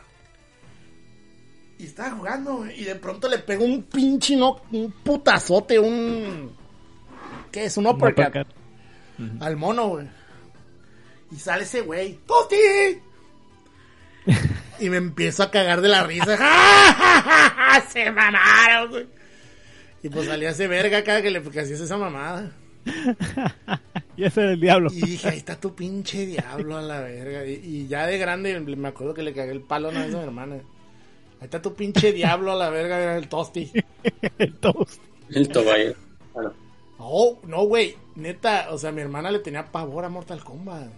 Y estaba jugando, güey, y de pronto le pego un pinche, ¿no? Un putazote, un... ¿qué es? Un uppercut. Al mono, güey. Y sale ese güey. ¡Tosti! [laughs] y me empiezo a cagar de la risa. [laughs] Se mamaron, güey. Y pues salía ese verga acá que le hacías esa mamada. [laughs] y ese era el diablo. Y dije, ahí está tu pinche diablo a la verga. Y, ya de grande me acuerdo que le cagué el palo a una vez a mi hermana. Ahí está tu pinche diablo a la verga, era el tosti. [laughs] el tosti. El tobayo. Bueno. Oh, no, güey. Neta, o sea, mi hermana le tenía pavor a Mortal Kombat.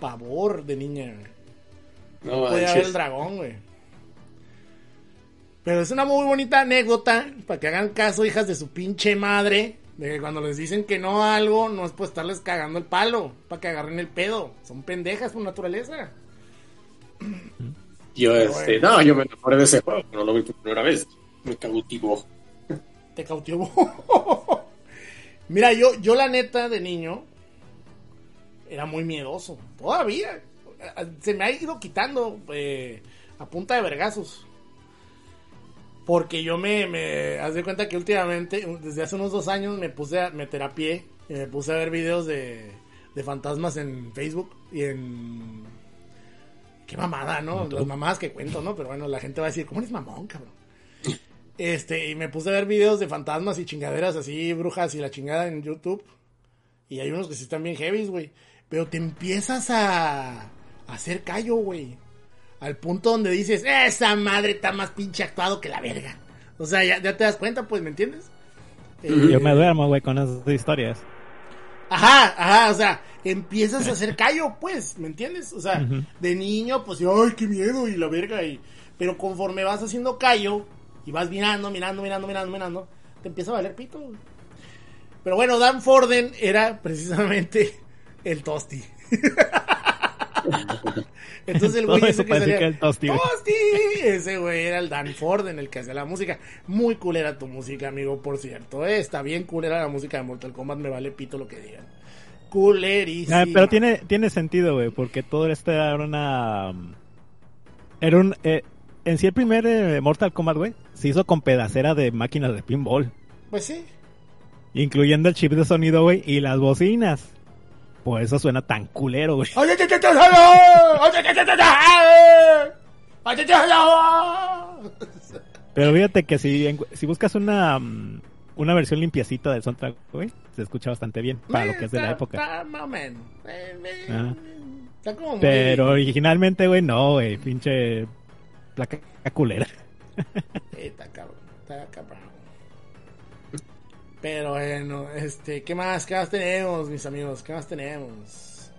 Pavor de niña, No, no podía ver el dragón, güey. Pero es una muy bonita anécdota para que hagan caso, hijas de su pinche madre. De que cuando les dicen que no a algo, no es por estarles cagando el palo, para que agarren el pedo. Son pendejas por naturaleza. [clears throat] Yo, este, no, yo me enamoré de ese juego, no lo vi por primera vez. Me cautivó. Te cautivó. [laughs] Mira, yo, yo la neta de niño era muy miedoso. Todavía. Se me ha ido quitando eh, a punta de vergazos. Porque yo me, me haz de cuenta que últimamente, desde hace unos dos años, me puse a, me terapié y me puse a ver videos de, de fantasmas en Facebook y en... Qué mamada, ¿no? Las mamadas que cuento, ¿no? Pero bueno, la gente va a decir, ¿cómo eres mamón, cabrón? Este, y me puse a ver videos de fantasmas y chingaderas así, brujas y la chingada en YouTube. Y hay unos que sí están bien heavy, güey. Pero te empiezas a, a hacer callo, güey al punto donde dices, esa madre está más pinche actuado que la verga. O sea, ya, te das cuenta, pues, ¿me entiendes? Yo me duermo, güey, con esas historias. Ajá, ajá, o sea, empiezas a hacer callo, pues, ¿me entiendes? O sea, de niño, pues, ay, qué miedo, y la verga, y... Pero conforme vas haciendo callo, y vas mirando, mirando, mirando, mirando, mirando, te empieza a valer pito. Pero bueno, Dan Forden era precisamente el tosti. [laughs] Entonces el güey ese que salía, el tosti, Ese güey era el Dan Ford en el que hacía la música. Muy culera tu música, amigo, por cierto. Eh, está bien culera la música de Mortal Kombat, me vale pito lo que digan. Culerísimo. Ah, pero tiene, tiene sentido, güey, porque todo esto era una... Era un... Eh, en sí el primer eh, Mortal Kombat, güey, se hizo con pedacera de máquinas de pinball. Pues sí. Incluyendo el chip de sonido, güey, y las bocinas. Por eso suena tan culero, güey. Pero fíjate que si, si buscas una, mm, una versión limpiecita del soundtrack, güey, se escucha bastante bien para lo que es de la época. Pero originalmente, güey, no, güey, pinche placa culera. Está cabrón, está cabrón. Pero bueno, este, ¿qué más? ¿Qué más tenemos, mis amigos? ¿Qué más tenemos?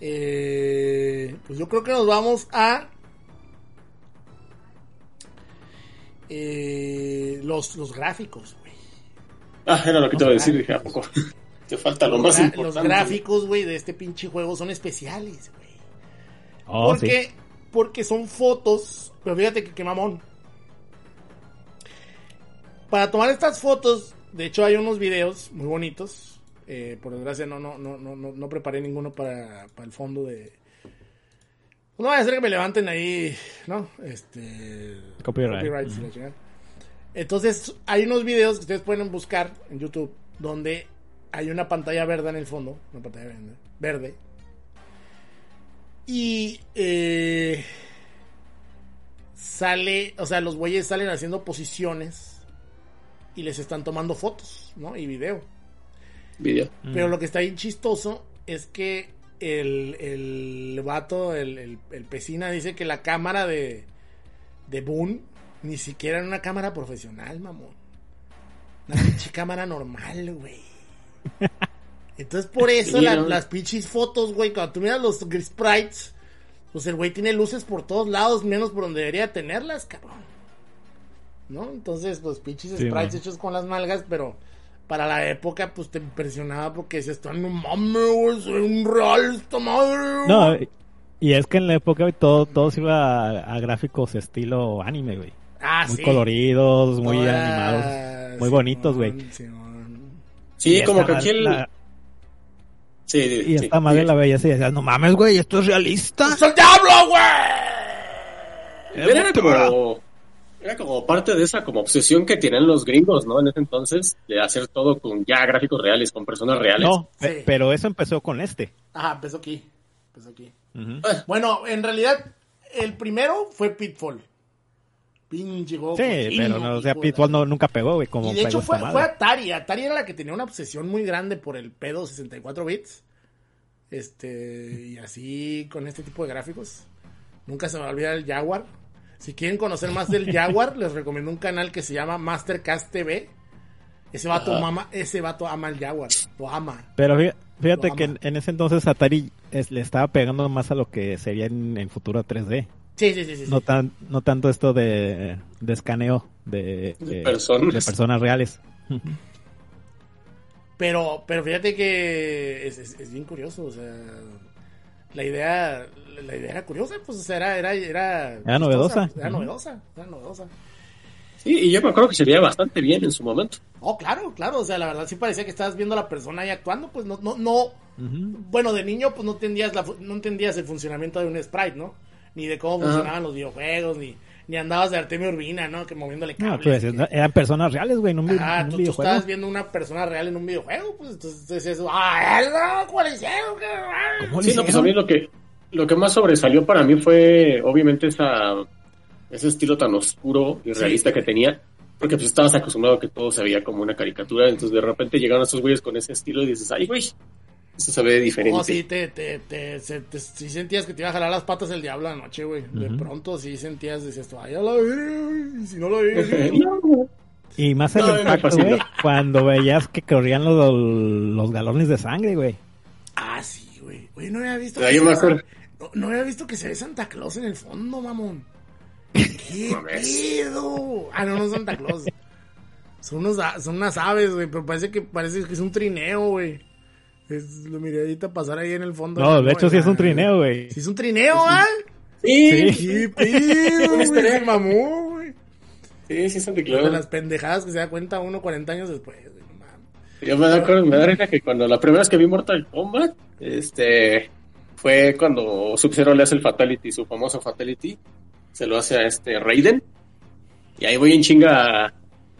Eh, pues yo creo que nos vamos a eh, los, los gráficos, güey. Ah, era lo que te iba a decir, dije, ¿a poco? [laughs] Te falta lo más importante. Los gráficos, güey, de este pinche juego son especiales, güey. Oh, porque, porque son fotos, pero fíjate que qué mamón. Para tomar estas fotos de hecho, hay unos videos muy bonitos. Eh, por desgracia, no, no, no, no, no preparé ninguno para, para el fondo de. No vaya a ser que me levanten ahí, ¿no? Este. Copyright. Entonces, hay unos videos que ustedes pueden buscar en YouTube donde hay una pantalla verde en el fondo. Una pantalla verde. verde y. Eh, sale. O sea, los güeyes salen haciendo posiciones y les están tomando fotos, ¿no? Y video. Video. Pero lo que está bien chistoso es que el, el vato, el, el, el Pesina, dice que la cámara de, de Boone ni siquiera era una cámara profesional, mamón. Una [laughs] pinche cámara normal, güey. Entonces, por [laughs] eso las pinches fotos, güey, cuando tú miras los sprites, pues el güey tiene luces por todos lados, menos por donde debería tenerlas, cabrón. ¿No? Entonces, pues pinches sprites hechos con las malgas, pero para la época, pues te impresionaba porque se están, no mames, güey, soy un real esta madre. No, y es que en la época todo, todo se iba a, gráficos estilo anime, güey. Ah, muy coloridos, muy animados, muy bonitos, güey. Sí, como que aquí el... Sí, y esta madre la veía y decía, no mames, güey, esto es realista. ¡Es el diablo, güey! Era como Era como parte de esa como obsesión que tienen los gringos, ¿no? En ese entonces, de hacer todo con ya gráficos reales, con personas reales. No, Sí. pero eso empezó con este. Ajá, empezó aquí. Empezó aquí. Ah, Bueno, en realidad, el primero fue Pitfall. Pinche juego. Sí, cochino, pero no, o sea, Pitfall no, nunca pegó, güey, como Y de hecho fue, fue. Atari. Atari era la que tenía una obsesión muy grande por el pedo 64 bits. Este, y así con este tipo de gráficos. Nunca se me va a olvidar el Jaguar. Si quieren conocer más del Jaguar, les recomiendo un canal que se llama Mastercast TV. Ese vato, Ajá. mama, ese vato ama el Jaguar. Lo ama. Pero fí- fíjate que en, en ese entonces Atari es- le estaba pegando más a lo que sería en, en futuro 3D. Sí, sí, sí, sí. sí. No, tan, no tanto esto de, de escaneo de, De personas. de personas reales. Pero, pero fíjate que es, es- es bien curioso, o sea, la idea, la idea era curiosa, pues, o sea, era, era, era, chistosa, novedosa. Era novedosa, era novedosa. Sí, y yo me acuerdo que se veía bastante bien en su momento. Oh, claro, claro, o sea, la verdad sí parecía que estabas viendo a la persona ahí actuando, pues no, no, no, bueno, de niño pues no entendías la, no entendías el funcionamiento de un sprite, ¿no? Ni de cómo funcionaban los videojuegos, ni, ni andabas de Artemio Urbina, ¿no? Que moviéndole No, cables. tú decías, no, eran personas reales, güey, en un, Ah, en un tú, estabas viendo una persona real en un videojuego, pues entonces decías, ¡ah, no! ¿Cuál hicieron? ¿Qué? Ah". ¿Cómo Sí, no, pues a mí lo que, lo que más sobresalió para mí fue, obviamente, esa, ese estilo tan oscuro y Sí. realista que tenía. Porque pues estabas acostumbrado a que todo se veía como una caricatura. Entonces de repente llegaron esos güeyes con ese estilo y dices, ay, güey, eso se ve diferente. Oh, sí, te, te, te, se- te- sí sentías que te iba a jalar las patas el diablo anoche, güey. De Ujú. pronto sí sentías, decías tú, ay, ya la vi, y si no la vi, [laughs] Y más el No, impacto, güey, cuando veías que corrían los, los galones de sangre, güey. Ah, sí, güey. Güey, no había visto. Que ahí se- no, no había visto que se ve Santa Claus en el fondo, mamón. [laughs] ¿Qué pedo? Ah, no, no es Santa Claus. Son, unos, a- son unas aves, güey, pero parece que parece que es un trineo, güey. Es, lo miré ahorita pasar ahí en el fondo. No, de hecho sí es un Ah, trineo, güey. Sí es un trineo, ¿ah? Sí, Sí. ¿Qué pedo, Un egg. mamó, güey. sí, sí, Santa De Claus. las pendejadas que se da cuenta uno 40 años después, güey. no mames. Yo me acuerdo, me da risa que cuando la primera vez que vi Mortal Kombat, este, fue cuando Sub-Zero le hace el Fatality, su famoso Fatality, se lo hace a este Raiden, y ahí voy en chinga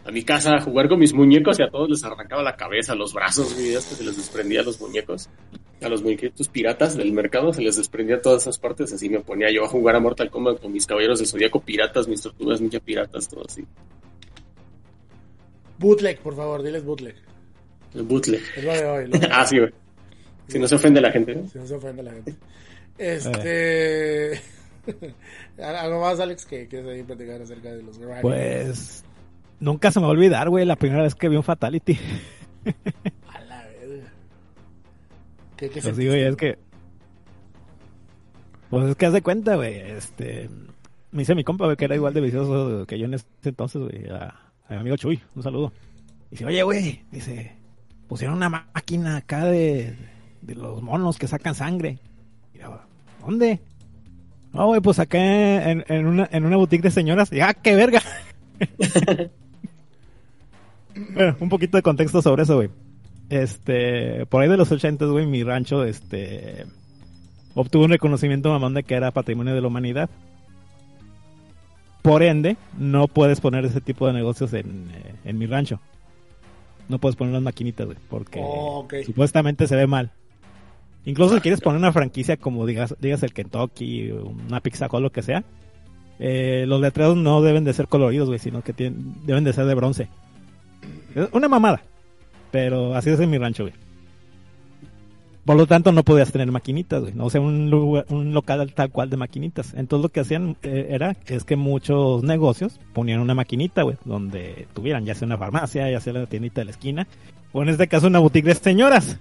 a, mi casa a jugar con mis muñecos y a todos les arrancaba la cabeza, los brazos, güey, hasta se les desprendía a los muñecos, a los muñequitos piratas del mercado se les desprendía todas esas partes, así me ponía yo a jugar a Mortal Kombat con mis caballeros del Zodíaco piratas, mis tortugas ninja piratas, todo así, Bootleg, por favor, diles bootleg. el bootleg. Es lo de hoy. lo de hoy. ah, sí, güey. Si no se ofende la gente, ¿no? Si no se ofende la gente. Este. [laughs] ¿Algo más, Alex, que quieres ahí platicar acerca de los? Pues nunca se me va a olvidar, güey, la primera vez que vi un Fatality. A la verga. ¿Qué, qué Pues sí, güey, es que. Pues es que haz de cuenta, güey. Este. Me dice mi compa, güey, que era igual de vicioso que yo en ese entonces, güey. A, a mi amigo Chuy, un saludo. Dice, oye, güey, dice, pusieron una máquina acá de, de los monos que sacan sangre. Y yo, ¿dónde? No, güey, pues acá en, en una, en una boutique de señoras. Y, ah, qué verga. [laughs] bueno, un poquito de contexto sobre eso, güey. Este, por ahí de los 80, güey, mi rancho, este, obtuvo un reconocimiento mamón de que era patrimonio de la humanidad. Por ende, no puedes poner ese tipo de negocios en, eh, en mi rancho. No puedes poner las maquinitas, güey, porque Oh, supuestamente se ve mal. Incluso si quieres poner una franquicia como digas, digas el Kentucky, una Pizza Hut, lo que sea, eh, los letreros no deben de ser coloridos, güey, sino que tienen, deben de ser de bronce. Una mamada. Pero así es en mi rancho, güey. Por lo tanto, no podías tener maquinitas, güey. No o sea, un, lugar- un local tal cual de maquinitas. Entonces, lo que hacían eh, era es que muchos negocios ponían una maquinita, güey, donde tuvieran ya sea una farmacia, ya sea la tiendita de la esquina, o en este caso una boutique de señoras.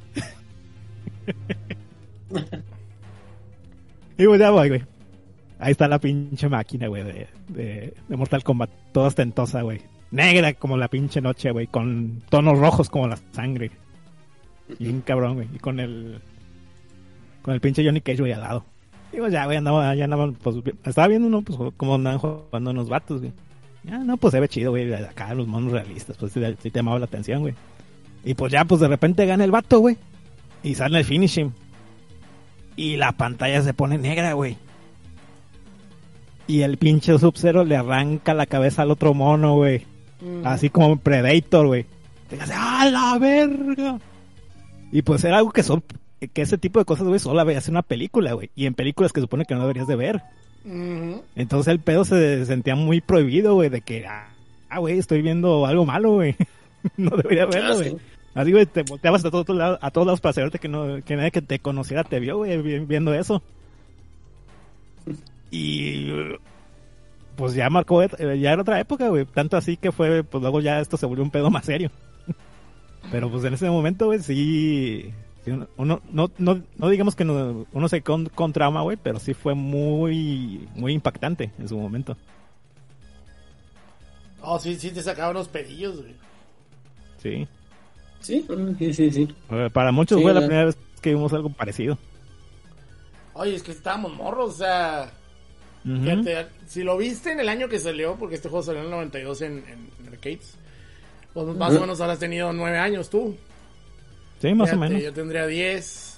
[laughs] y pues ya voy, güey. Ahí está la pinche máquina, güey, de, de Mortal Kombat. Toda ostentosa, güey. Negra como la pinche noche, güey. Con tonos rojos como la sangre. Un cabrón, güey. Y con el. Con el pinche Johnny Cage, güey, al lado. Pues ya, güey, andaba, ya andaba, pues, estaba viendo uno, pues, como andaban jugando unos vatos, güey. Ya, no, pues se ve chido, güey, acá los monos realistas, pues sí, sí te llamaba la atención, güey. Y pues ya, pues de repente gana el vato, güey. Y sale el finishing. Y la pantalla se pone negra, güey. Y el pinche Sub-Zero le arranca la cabeza al otro mono, güey. Así como Predator, güey. ¡ah, la verga! Y pues era algo que son, que ese tipo de cosas, güey, solo veías en una película, güey. Y en películas que supone que no deberías de ver. Entonces el pedo se sentía muy prohibido, güey, de que, ah, güey, estoy viendo algo malo, güey. [laughs] no debería verlo, Ah, güey. sí. Así, güey, te volteabas a todos lados, a todos lados para asegurarte que, no, que nadie que te conociera te vio, güey, vi- viendo eso. Y pues ya marcó, eh, ya era otra época, güey. Tanto así que fue, pues luego ya esto se volvió un pedo más serio. [laughs] Pero pues en ese momento, güey, sí. sí, uno, uno- no, no, no digamos que no- uno se con, con trauma, güey, pero sí fue muy, muy impactante en su momento. Oh, sí, sí, te sacaban los pedillos, güey. Sí. Sí, sí, sí, sí. Eh, Para muchos Sí, fue la primera vez que vimos algo parecido. Oye, es que estábamos morros, o sea. Fíjate, si lo viste en el año que salió, porque este juego salió en el 92 en, en arcades, pues más o menos habrás tenido nueve años tú. Sí, más o menos. Yo tendría 10.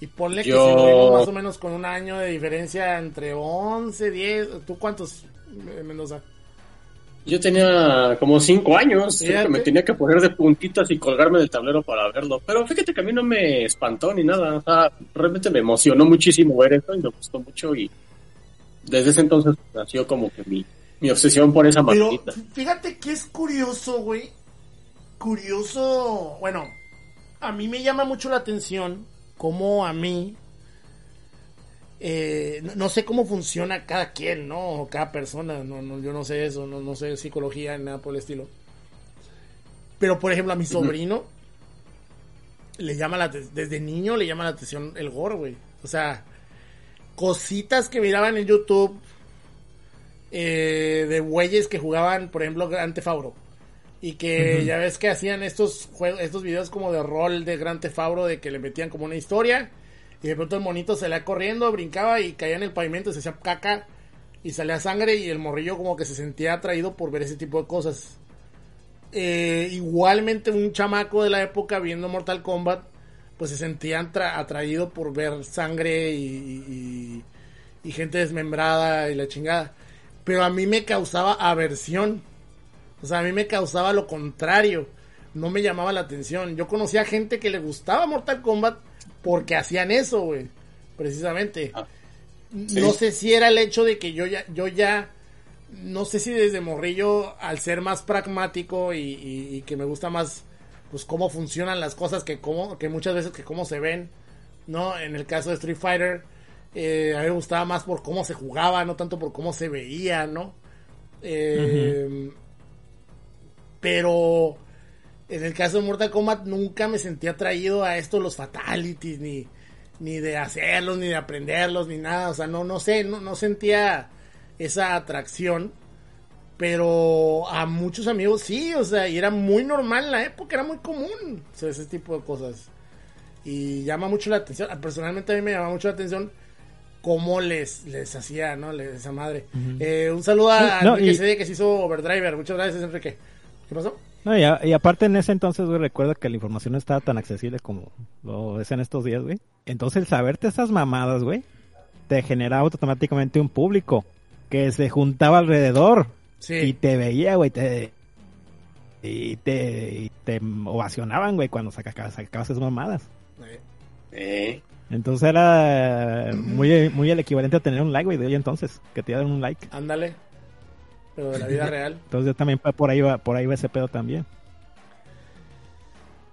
Y ponle Yo- que si lo vimos más o menos con un año de diferencia entre 11, 10. ¿Tú cuántos, eh, Mendoza? Yo tenía como cinco años, creo Fíjate. que me tenía que poner de puntitas y colgarme del tablero para verlo. Pero fíjate que a mí no me espantó ni nada. O sea, realmente me emocionó muchísimo ver eso y me gustó mucho. Y desde ese entonces nació como que mi, mi obsesión por esa Pero maquinita. fíjate que es curioso, güey. Curioso. Bueno, a mí me llama mucho la atención cómo a mí. eh, no, no sé cómo funciona cada quien, ¿no? O cada persona. No, no, yo no sé eso. No, no sé psicología ni nada por el estilo. Pero, por ejemplo, a mi sobrino. Le llama la Desde niño le llama la atención el gore, güey. O sea, cositas que miraban en YouTube eh, de güeyes que jugaban, por ejemplo, Grand Theft Auto. Y que ya ves que hacían estos juegos, estos videos como de rol de Grand Theft Auto, de que le metían como una historia. Y de pronto el monito salía corriendo, brincaba y caía en el pavimento y se hacía caca. Y salía sangre y el morrillo como que se sentía atraído por ver ese tipo de cosas. Eh, igualmente un chamaco de la época viendo Mortal Kombat, pues se sentía atra- atraído por ver sangre y, y- y gente desmembrada y la chingada. Pero a mí me causaba aversión. O sea, a mí me causaba lo contrario. No me llamaba la atención. Yo conocía gente que le gustaba Mortal Kombat porque hacían eso, güey. Precisamente. Ah, No sé si era el hecho de que yo ya, yo ya, no sé si desde morrillo, al ser más pragmático y- y que me gusta más, pues cómo funcionan las cosas que cómo, que muchas veces que cómo se ven, ¿no? En el caso de Street Fighter, eh, a mí me gustaba más por cómo se jugaba, no tanto por cómo se veía, ¿no? Eh, Pero en el caso de Mortal Kombat nunca me sentí atraído a esto, los fatalities, ni, ni de hacerlos, ni de aprenderlos, ni nada. O sea, no, no sé, no, no sentía esa atracción. Pero a muchos amigos sí, o sea, y era muy normal en la época, era muy común o sea, ese tipo de cosas. Y llama mucho la atención, personalmente a mí me llama mucho la atención cómo les, les hacía, ¿no? Les- Esa madre. Eh, un saludo a no, Enrique y- que se hizo Overdriver. Muchas gracias, Enrique. ¿Qué pasó? No, y, a- y aparte en ese entonces, güey, recuerdo que la información no estaba tan accesible como lo es en estos días, güey. Entonces el saberte esas mamadas, güey, te generaba automáticamente un público que se juntaba alrededor Sí. y te veía, güey, te... Y te, y te ovacionaban, güey, cuando sacabas, sacabas esas mamadas. Eh, Entonces era muy, muy el equivalente a tener un like, güey, de hoy entonces, que te dieran un like. ándale. Pero de la vida [laughs] real. Entonces yo también por ahí va, por ahí va ese pedo también.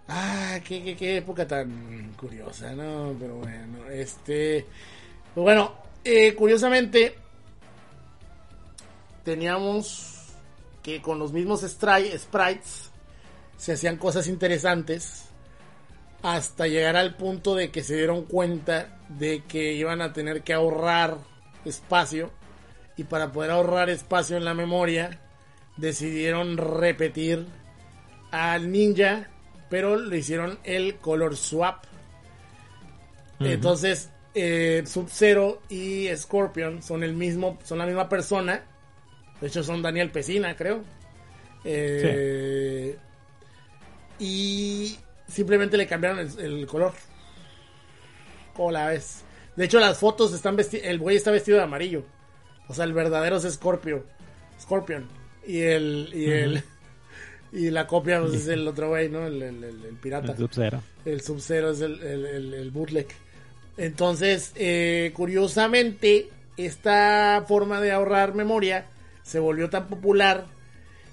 Ah, qué, qué, qué época tan curiosa, ¿no? Pero bueno, este... Pues bueno, eh, curiosamente, teníamos que con los mismos sprites se hacían cosas interesantes hasta llegar al punto de que se dieron cuenta de que iban a tener que ahorrar espacio y para poder ahorrar espacio en la memoria decidieron repetir al ninja pero le hicieron el color swap. Entonces eh, Sub-Zero y Scorpion son el mismo son la misma persona de hecho son Daniel Pesina creo Eh, y simplemente le cambiaron el, el color como la ves de hecho las fotos están vestidas el güey está vestido de amarillo O sea, el verdadero es Scorpio. Scorpion. Y el. Y el. Y la copia pues, es el otro güey, ¿no? El, el, el, el pirata. El Sub-Zero. El Sub-Zero es el, el, el, el bootleg. Entonces, eh, curiosamente, esta forma de ahorrar memoria se volvió tan popular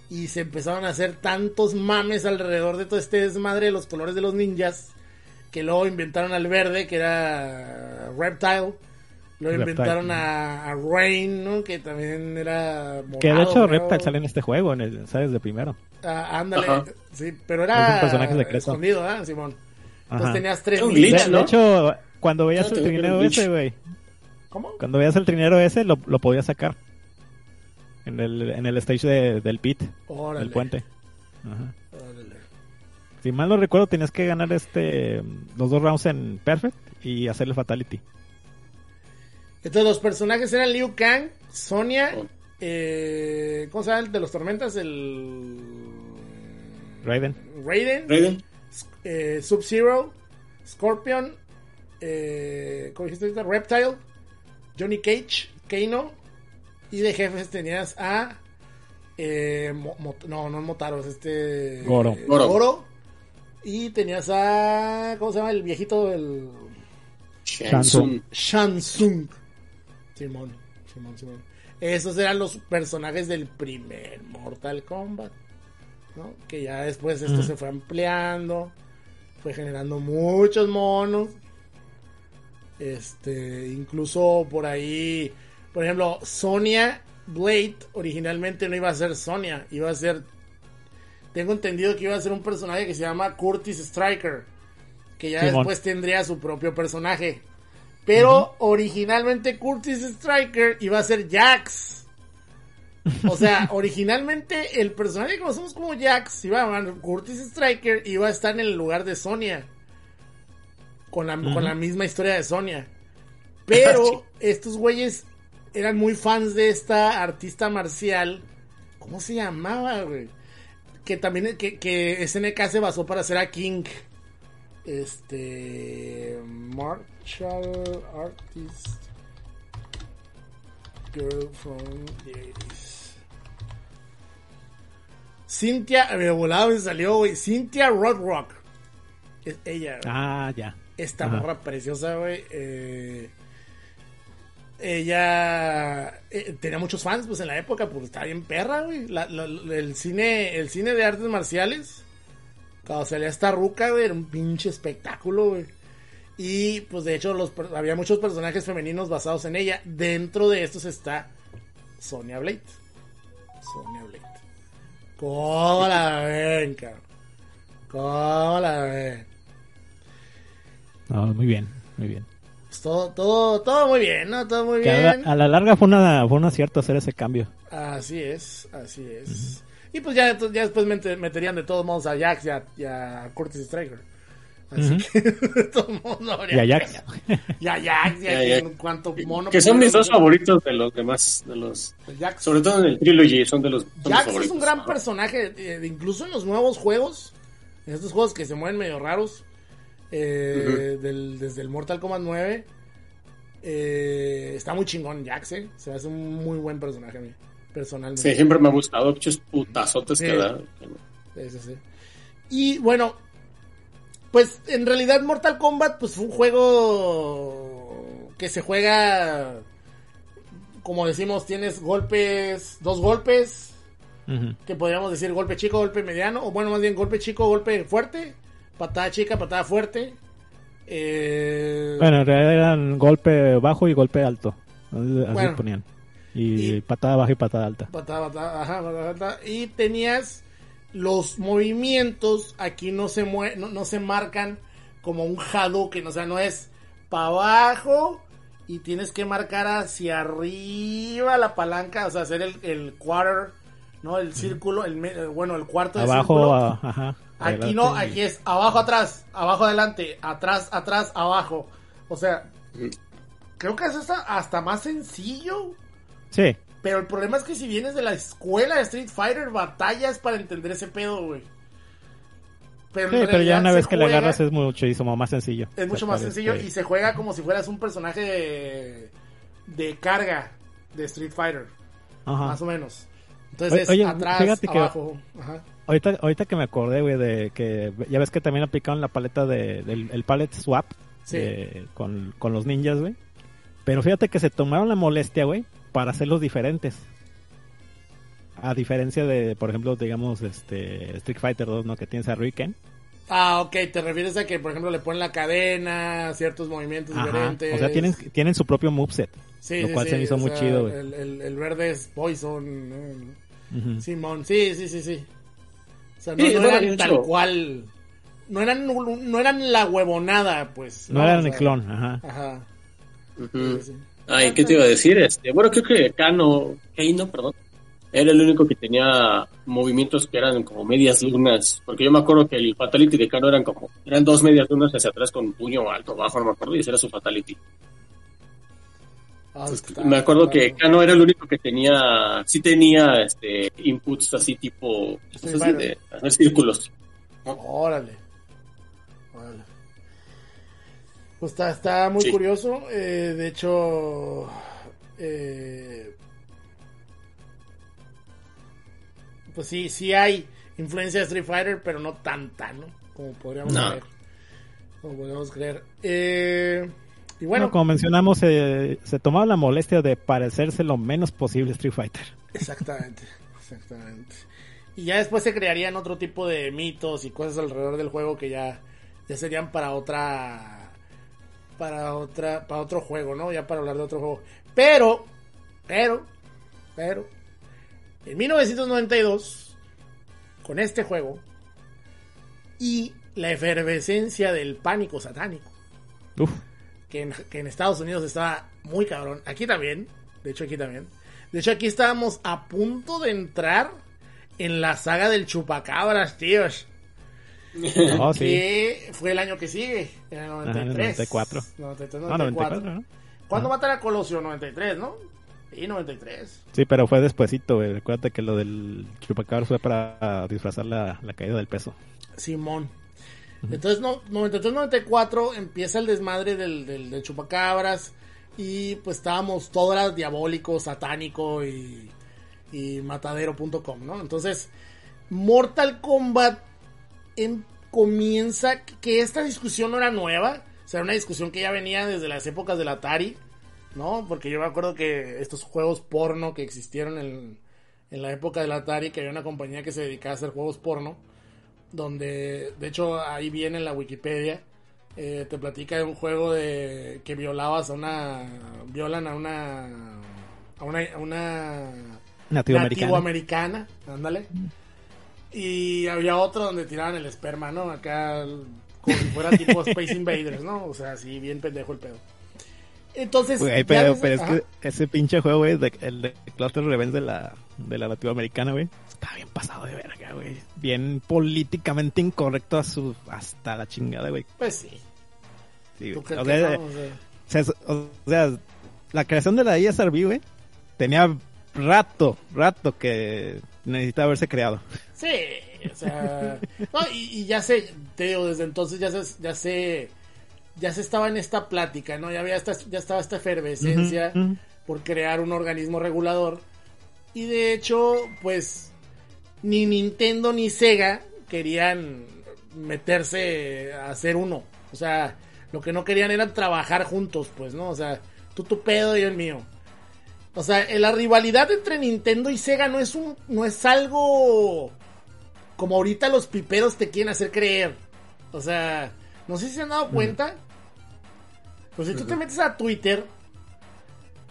y se empezaron a hacer tantos mames alrededor de todo este desmadre de los colores de los ninjas que luego inventaron al verde, que era Reptile. Luego Reptile, inventaron a, a Rain, ¿no? Que también era morado, Que de hecho creo. Reptile sale en este juego, en el, ¿sabes? De primero. Ah, ándale, sí, pero Es era un personaje secreto. escondido, ¿ah, Simón? Entonces Ajá. tenías tres Es un glitch, De, ¿no? de hecho, cuando veías Ah, el glitch. ese, güey. ¿Cómo? Cuando veías el trinero ese, lo, lo podías sacar. En el, en el stage de- del pit, Órale. del puente. Ajá. órale. Si mal no recuerdo, tenías que ganar este los dos rounds en Perfect y hacerle Fatality. Entonces los personajes eran Liu Kang, Sonia, Oh. eh, ¿cómo se llama el de los tormentas? El Raiden. Raiden, Raiden. eh, Sub-Zero, Scorpion, eh, ¿cómo dijiste? Reptile, Johnny Cage, Kano, y de jefes tenías a eh, Mo- Mo- no, no Motaro, es este Goro. eh, Goro. y tenías a ¿cómo se llama el viejito el Shansung. Shansung. Simón, Simón, Simón. Esos eran los personajes del primer Mortal Kombat. ¿no? Que ya después esto se fue ampliando. Fue generando muchos monos. Este, incluso por ahí, por ejemplo, Sonia Blade originalmente no iba a ser Sonia, iba a ser. Tengo entendido que iba a ser un personaje que se llama Curtis Striker, que ya Simón. después tendría su propio personaje. Pero originalmente Curtis Striker iba a ser Jax. O sea, [laughs] originalmente el personaje que conocemos como Jax, iba a llamar Curtis Striker, iba a estar en el lugar de Sonia. Con la, con la misma historia de Sonia. Pero [laughs] estos güeyes eran muy fans de esta artista marcial. ¿Cómo se llamaba, güey? Que también que, que SNK se basó para hacer a King. Este. Martial Artist. Girl from the 80s. Cynthia, me volado me salió, güey. Cynthia Rodrock. Es ella, güey. Ah, ya. Esta Ajá. morra preciosa, güey. eh, ella eh, tenía muchos fans, pues en la época, pues estaba bien perra, güey. El cine, el cine de artes marciales, cuando salía esta ruca, güey, era un pinche espectáculo, güey. Y pues de hecho los, había muchos personajes femeninos basados en ella. Dentro de estos está Sonia Blade. Sonia Blade. ¿Cómo la ven, cabrón? ¿Cómo la ven? Muy bien, muy bien. Pues todo, todo, todo muy bien, ¿no? Todo muy Que a, la, bien. a la larga fue, una, fue un acierto hacer ese cambio. Así es, así es. Y pues ya, ya después mete- meterían de todos modos a Jax y a, y a Curtis Striker. Así que [laughs] de todos modos no habría Y a Jax. Y a Jax, y a cuánto mono. Que son mis dos favoritos de los demás. De los, Jax, sobre todo en el Trilogy, son de los, son los Jax es un gran personaje, eh, incluso en los nuevos juegos, en estos juegos que se mueven medio raros, eh, del- desde el Mortal Kombat 9, eh, está muy chingón Jax, eh. se hace un muy buen personaje a mí, personalmente. Sí, siempre me ha gustado. Muchos putazotes Sí. que da. Sí, sí, sí. Y bueno, pues en realidad Mortal Kombat pues fue un juego que se juega, como decimos, tienes golpes, dos golpes, que podríamos decir golpe chico, golpe mediano, o bueno, más bien golpe chico, golpe fuerte, patada chica, patada fuerte. Eh, Bueno, en realidad eran golpe bajo y golpe alto. Así Bueno. ponían. Y, Y- patada baja y patada alta. Patada, patada, ajá, patada. Y tenías los movimientos, aquí no se mue no, no se marcan como un Hadouken, o sea, no es para abajo y tienes que marcar hacia arriba la palanca, o sea, hacer el, el quarter, ¿no? El círculo, el, bueno, el cuarto de Abajo, círculo. a- ajá. Aquí no, aquí es abajo, atrás, abajo, adelante, atrás, atrás, abajo. O sea, creo que está hasta más sencillo. Sí, Pero el problema es que si vienes de la escuela de Street Fighter, batallas para entender ese pedo, güey. Pero, sí, pero ya una vez que le juega- agarras es muchísimo más sencillo. es mucho más sencillo y se juega como si fueras un personaje de, de carga, de Street Fighter, Ajá. más o menos. Entonces, Oye, atrás, que- abajo. Ajá. Ahorita, ahorita que me acordé, güey, de que ya ves que también aplicaron la paleta de, del el palette swap Sí. con, con los ninjas, güey. Pero fíjate que se tomaron la molestia, güey, para hacerlos diferentes. A diferencia de, por ejemplo, digamos, este Street Fighter 2, ¿no? Que tienes a Riken. Ah, ok, te refieres a que, por ejemplo, le ponen la cadena, ciertos movimientos Ajá. diferentes. O sea, tienen, tienen su propio moveset. Sí, lo sí, cual sí, se me hizo o muy sea, chido, güey. El, el- el verde es Poison. ¿no? Simón, sí, sí, sí, sí. Sea, no, Sí, no no, eran tal cual. No eran, no eran la huevonada, pues. No eran O el clon, ajá. Ajá. Ujú. sí, sí. Ay, ¿qué te iba a decir? Este, bueno, creo que Kano, Keino, perdón, era el único que tenía movimientos que eran como medias lunas, porque yo me acuerdo que el fatality de Kano eran como, eran dos medias lunas hacia atrás con puño alto, bajo, no me acuerdo, y ese era su fatality. Ah, Entonces, me acuerdo que. Kano era el único que tenía, sí tenía, este, inputs así tipo, Sí, pues, así bueno. de hacer círculos. Órale. Órale. Pues está, está muy Sí. curioso. eh, de hecho, eh, pues sí, sí hay influencia de Street Fighter, pero no tanta, ¿no? Como podríamos No. creer. Como podríamos creer. Eh, y Bueno, como mencionamos, eh, se tomaba la molestia de parecerse lo menos posible Street Fighter. Exactamente, exactamente. Y ya después se crearían otro tipo de mitos y cosas alrededor del juego que ya, ya serían para otra, para otra, para otro juego, ¿no? Ya para hablar de otro juego. Pero, pero, pero, en 1992, con este juego y la efervescencia del pánico satánico, Uf, que en, que en Estados Unidos estaba muy cabrón. Aquí también. De hecho, aquí también. De hecho, aquí estábamos a punto de entrar en la saga del chupacabras, tíos. [laughs] oh, sí. Que fue el año que sigue. En el 93. en el 94. 93, Ah, 94, ¿no? ¿Cuándo matan a Colosio? 93, ¿no? Sí, 93. Sí, pero fue despuesito, güey. Recuerda que lo del chupacabras fue para disfrazar la, la caída del peso. Simón. Entonces, no, 93-94 empieza el desmadre del, del, chupacabras. Y pues estábamos, era diabólico, satánico y, y matadero.com, ¿no? Entonces, Mortal Kombat comienza que esta discusión no era nueva. O sea, era una discusión que ya venía desde las épocas del Atari, ¿no? Porque yo me acuerdo que estos juegos porno que existieron en, en la época del Atari, que había una compañía que se dedicaba a hacer juegos porno, donde, de hecho, ahí viene en la Wikipedia, eh, te platica de un juego de que violabas a una, violan a una, a una, a una Nativo americana, ándale. Y había otro donde tiraban el esperma, ¿no? Acá como si fuera tipo [laughs] Space Invaders, ¿no? O sea, así bien pendejo el pedo. Entonces, Güey, pero, es que ese pinche juego, güey, el de Cluster Revenge de la, de la latinoamericana, güey, está bien pasado de verga, güey. Bien políticamente incorrecto a su, hasta la chingada, güey. pues sí. Sí, ¿Tú güey. crees o, sea, no? O sea, o la creación de la ESRB, güey, tenía rato, rato que necesitaba haberse creado. Sí, o sea, no, y, y ya sé, te digo, desde entonces ya se, ya se, ya se estaba en esta plática, ¿no? Ya había esta, ya estaba esta efervescencia por crear un organismo regulador. Y de hecho, pues, ni Nintendo ni Sega querían meterse a hacer uno. O sea, lo que no querían era trabajar juntos, pues, ¿no? O sea, tú tu pedo y yo el mío. O sea, eh, la rivalidad entre Nintendo y Sega no es un, no es algo como ahorita los piperos te quieren hacer creer. O sea, no sé si se han dado cuenta. Pues si tú te metes a Twitter,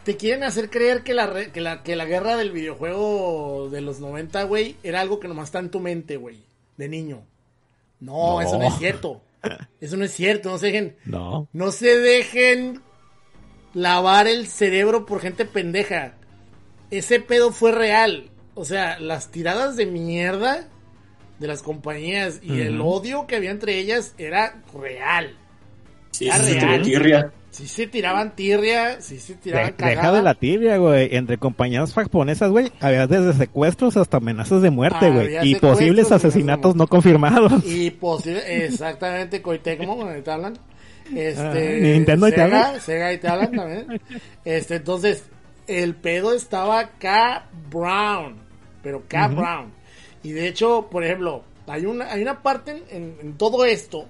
te quieren hacer creer que la, re- que la, que la guerra del videojuego de los 90, güey, era algo que nomás está en tu mente, güey, de niño. No, No. eso no es cierto. Eso no es cierto, no se dejen, No. no se dejen lavar el cerebro por gente pendeja. Ese pedo fue real. O sea, las tiradas de mierda de las compañías y el odio que había entre ellas era real. Sí, sí, sí, real. Sí se tiraban tirria, sí se tiraban De- deja cagada. de la tibia, güey. Entre compañías japonesas, güey, había desde secuestros hasta amenazas de muerte, güey. Y posibles asesinatos no confirmados. Y posible, exactamente, Coitecmo, donde te hablan. Este, Ah, Nintendo ahí te Sega, hablan. Sega ahí te hablan también. Este, entonces, el pedo estaba K. Brown, pero K. Ujú. Brown. Y de hecho, por ejemplo, hay una, hay una parte en, en todo esto,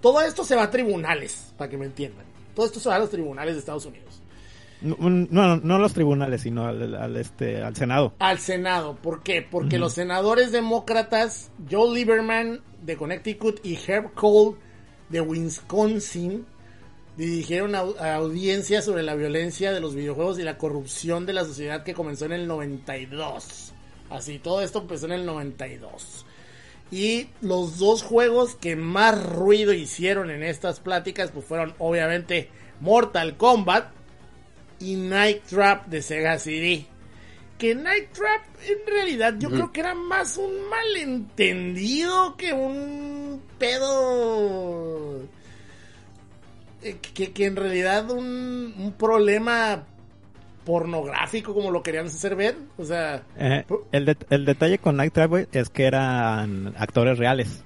todo esto se va a tribunales, para que me entiendan. Todo esto se va a los tribunales de Estados Unidos. No, no, no a los tribunales, sino al, al, este, al Senado. Al Senado, ¿por qué? Porque los senadores demócratas, Joe Lieberman de Connecticut y Herb Cole de Wisconsin, dirigieron a audiencias sobre la violencia de los videojuegos y la corrupción de la sociedad que comenzó en el 92. Así, todo esto empezó en el 92. Y los dos juegos que más ruido hicieron en estas pláticas pues fueron obviamente Mortal Kombat y Night Trap de Sega CD. Que Night Trap en realidad yo creo que era más un malentendido que un pedo... eh, Que, que en realidad un, un problema pornográfico como lo querían hacer ver. O sea... Eh, el, el detalle con Night güey, es que eran actores reales.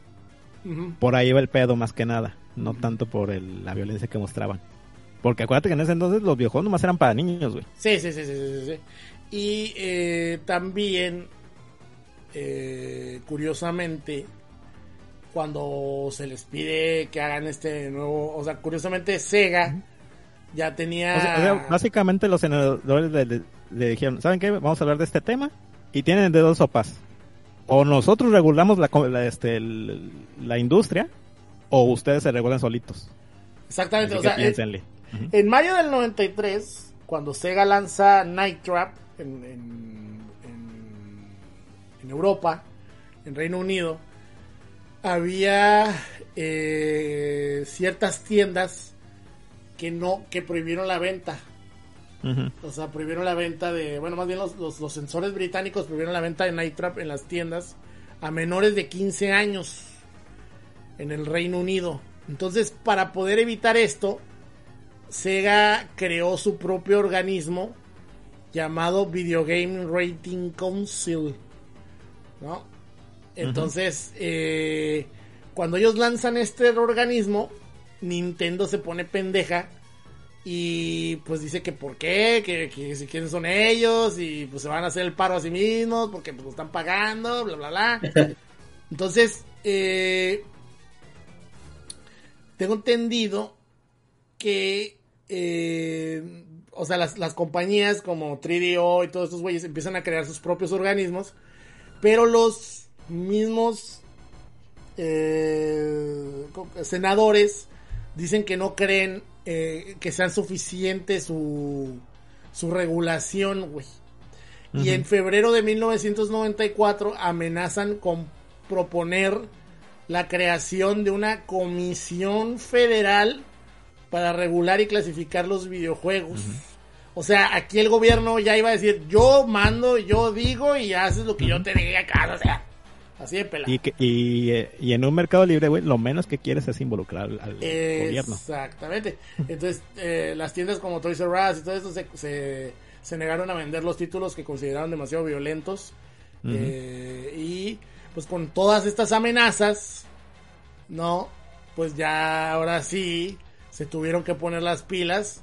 Por ahí va el pedo más que nada. No tanto por el- la violencia que mostraban. Porque acuérdate que en ese entonces los videojuegos nomás eran para niños, güey. Sí, sí, sí, sí, sí, sí. Y eh, también, eh, curiosamente, cuando se les pide que hagan este nuevo, o sea, curiosamente Sega ya tenía... O sea, o sea, básicamente los senadores le, le- le dijeron, ¿saben qué? Vamos a hablar de este tema. Y tienen de dos sopas. O nosotros regulamos la, este, el- la industria, o ustedes se regulan solitos. exactamente, Así o que sea, eh, piénsenle. Ujú. En mayo del 93, cuando Sega lanza Night Trap en, en, en- en Europa, en Reino Unido, había eh, ciertas tiendas que no, que prohibieron la venta. O sea, prohibieron la venta de, bueno, más bien los, los, los sensores británicos prohibieron la venta de Night Trap en las tiendas a menores de 15 años en el Reino Unido. Entonces, para poder evitar esto, Sega creó su propio organismo llamado Video Game Rating Council. ¿No? Entonces, eh, cuando ellos lanzan este organismo, Nintendo se pone pendeja y pues dice que por qué, que, que si quiénes son ellos y pues se van a hacer el paro a sí mismos porque pues lo están pagando, bla, bla, bla. [laughs] Entonces, eh, tengo entendido que, eh, o sea, las, las compañías como 3DO y todos estos güeyes empiezan a crear sus propios organismos, pero los mismos eh, senadores dicen que no creen eh, que sean suficiente su, su regulación, güey. Y en febrero de 1994 amenazan con proponer la creación de una comisión federal para regular y clasificar los videojuegos. O sea, aquí el gobierno ya iba a decir, yo mando, yo digo y haces lo que yo te diga. O sea, así de pelado. Y, que- y, eh, y en un mercado libre, güey, lo menos que quieres es involucrar al, al gobierno. Exactamente. Entonces, eh, las tiendas como Toys R Us y todo esto se, se, se negaron a vender los títulos que consideraron demasiado violentos. Eh, y pues con todas estas amenazas, ¿no? Pues ya ahora sí se tuvieron que poner las pilas.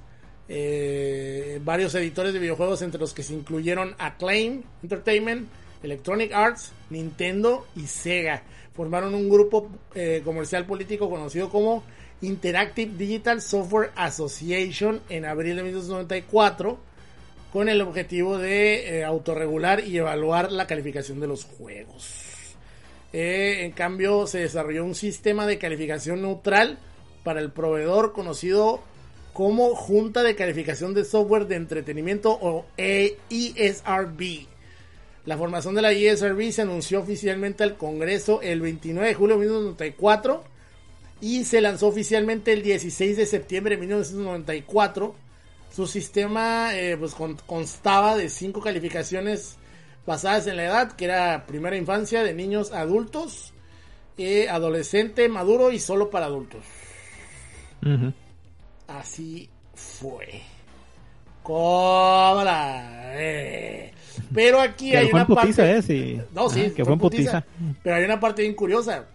Eh, varios editores de videojuegos, entre los que se incluyeron Acclaim Entertainment, Electronic Arts, Nintendo y Sega, formaron un grupo eh, comercial político conocido como Interactive Digital Software Association en abril de 1994 con el objetivo de eh, autorregular y evaluar la calificación de los juegos. Eh, en cambio, se desarrolló un sistema de calificación neutral para el proveedor conocido como Junta de Calificación de Software de Entretenimiento o ESRB. La formación de la ESRB se anunció oficialmente al Congreso el 29 de julio de 1994 y se lanzó oficialmente el 16 de septiembre de 1994. Su sistema eh, pues, con- constaba de cinco calificaciones basadas en la edad, que era primera infancia de niños adultos, eh, adolescente, maduro y solo para adultos. Así fue. Cómoda. eh. Pero aquí Que hay una putiza, parte. ¿eh? Sí. No, sí, Ah, que fue en putiza. Pero hay una parte bien curiosa.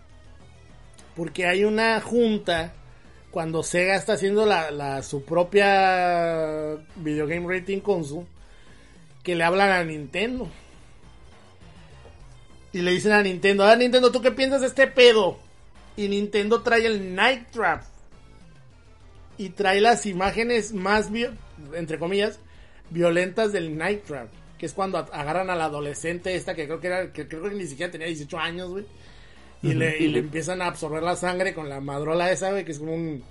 Porque hay una junta. Cuando Sega está haciendo la, la- su propia Video Game Rating Council. que le hablan a Nintendo. Y le dicen a Nintendo, ah, Nintendo, ¿tú qué piensas de este pedo? Y Nintendo trae el Night Trap. Y trae las imágenes más, entre comillas, violentas del Night Trap. Que es cuando agarran a la adolescente esta que creo que era, que creo que ni siquiera tenía 18 años, güey. Y, le, y le empiezan a absorber la sangre con la madrola esa, güey, que es como un...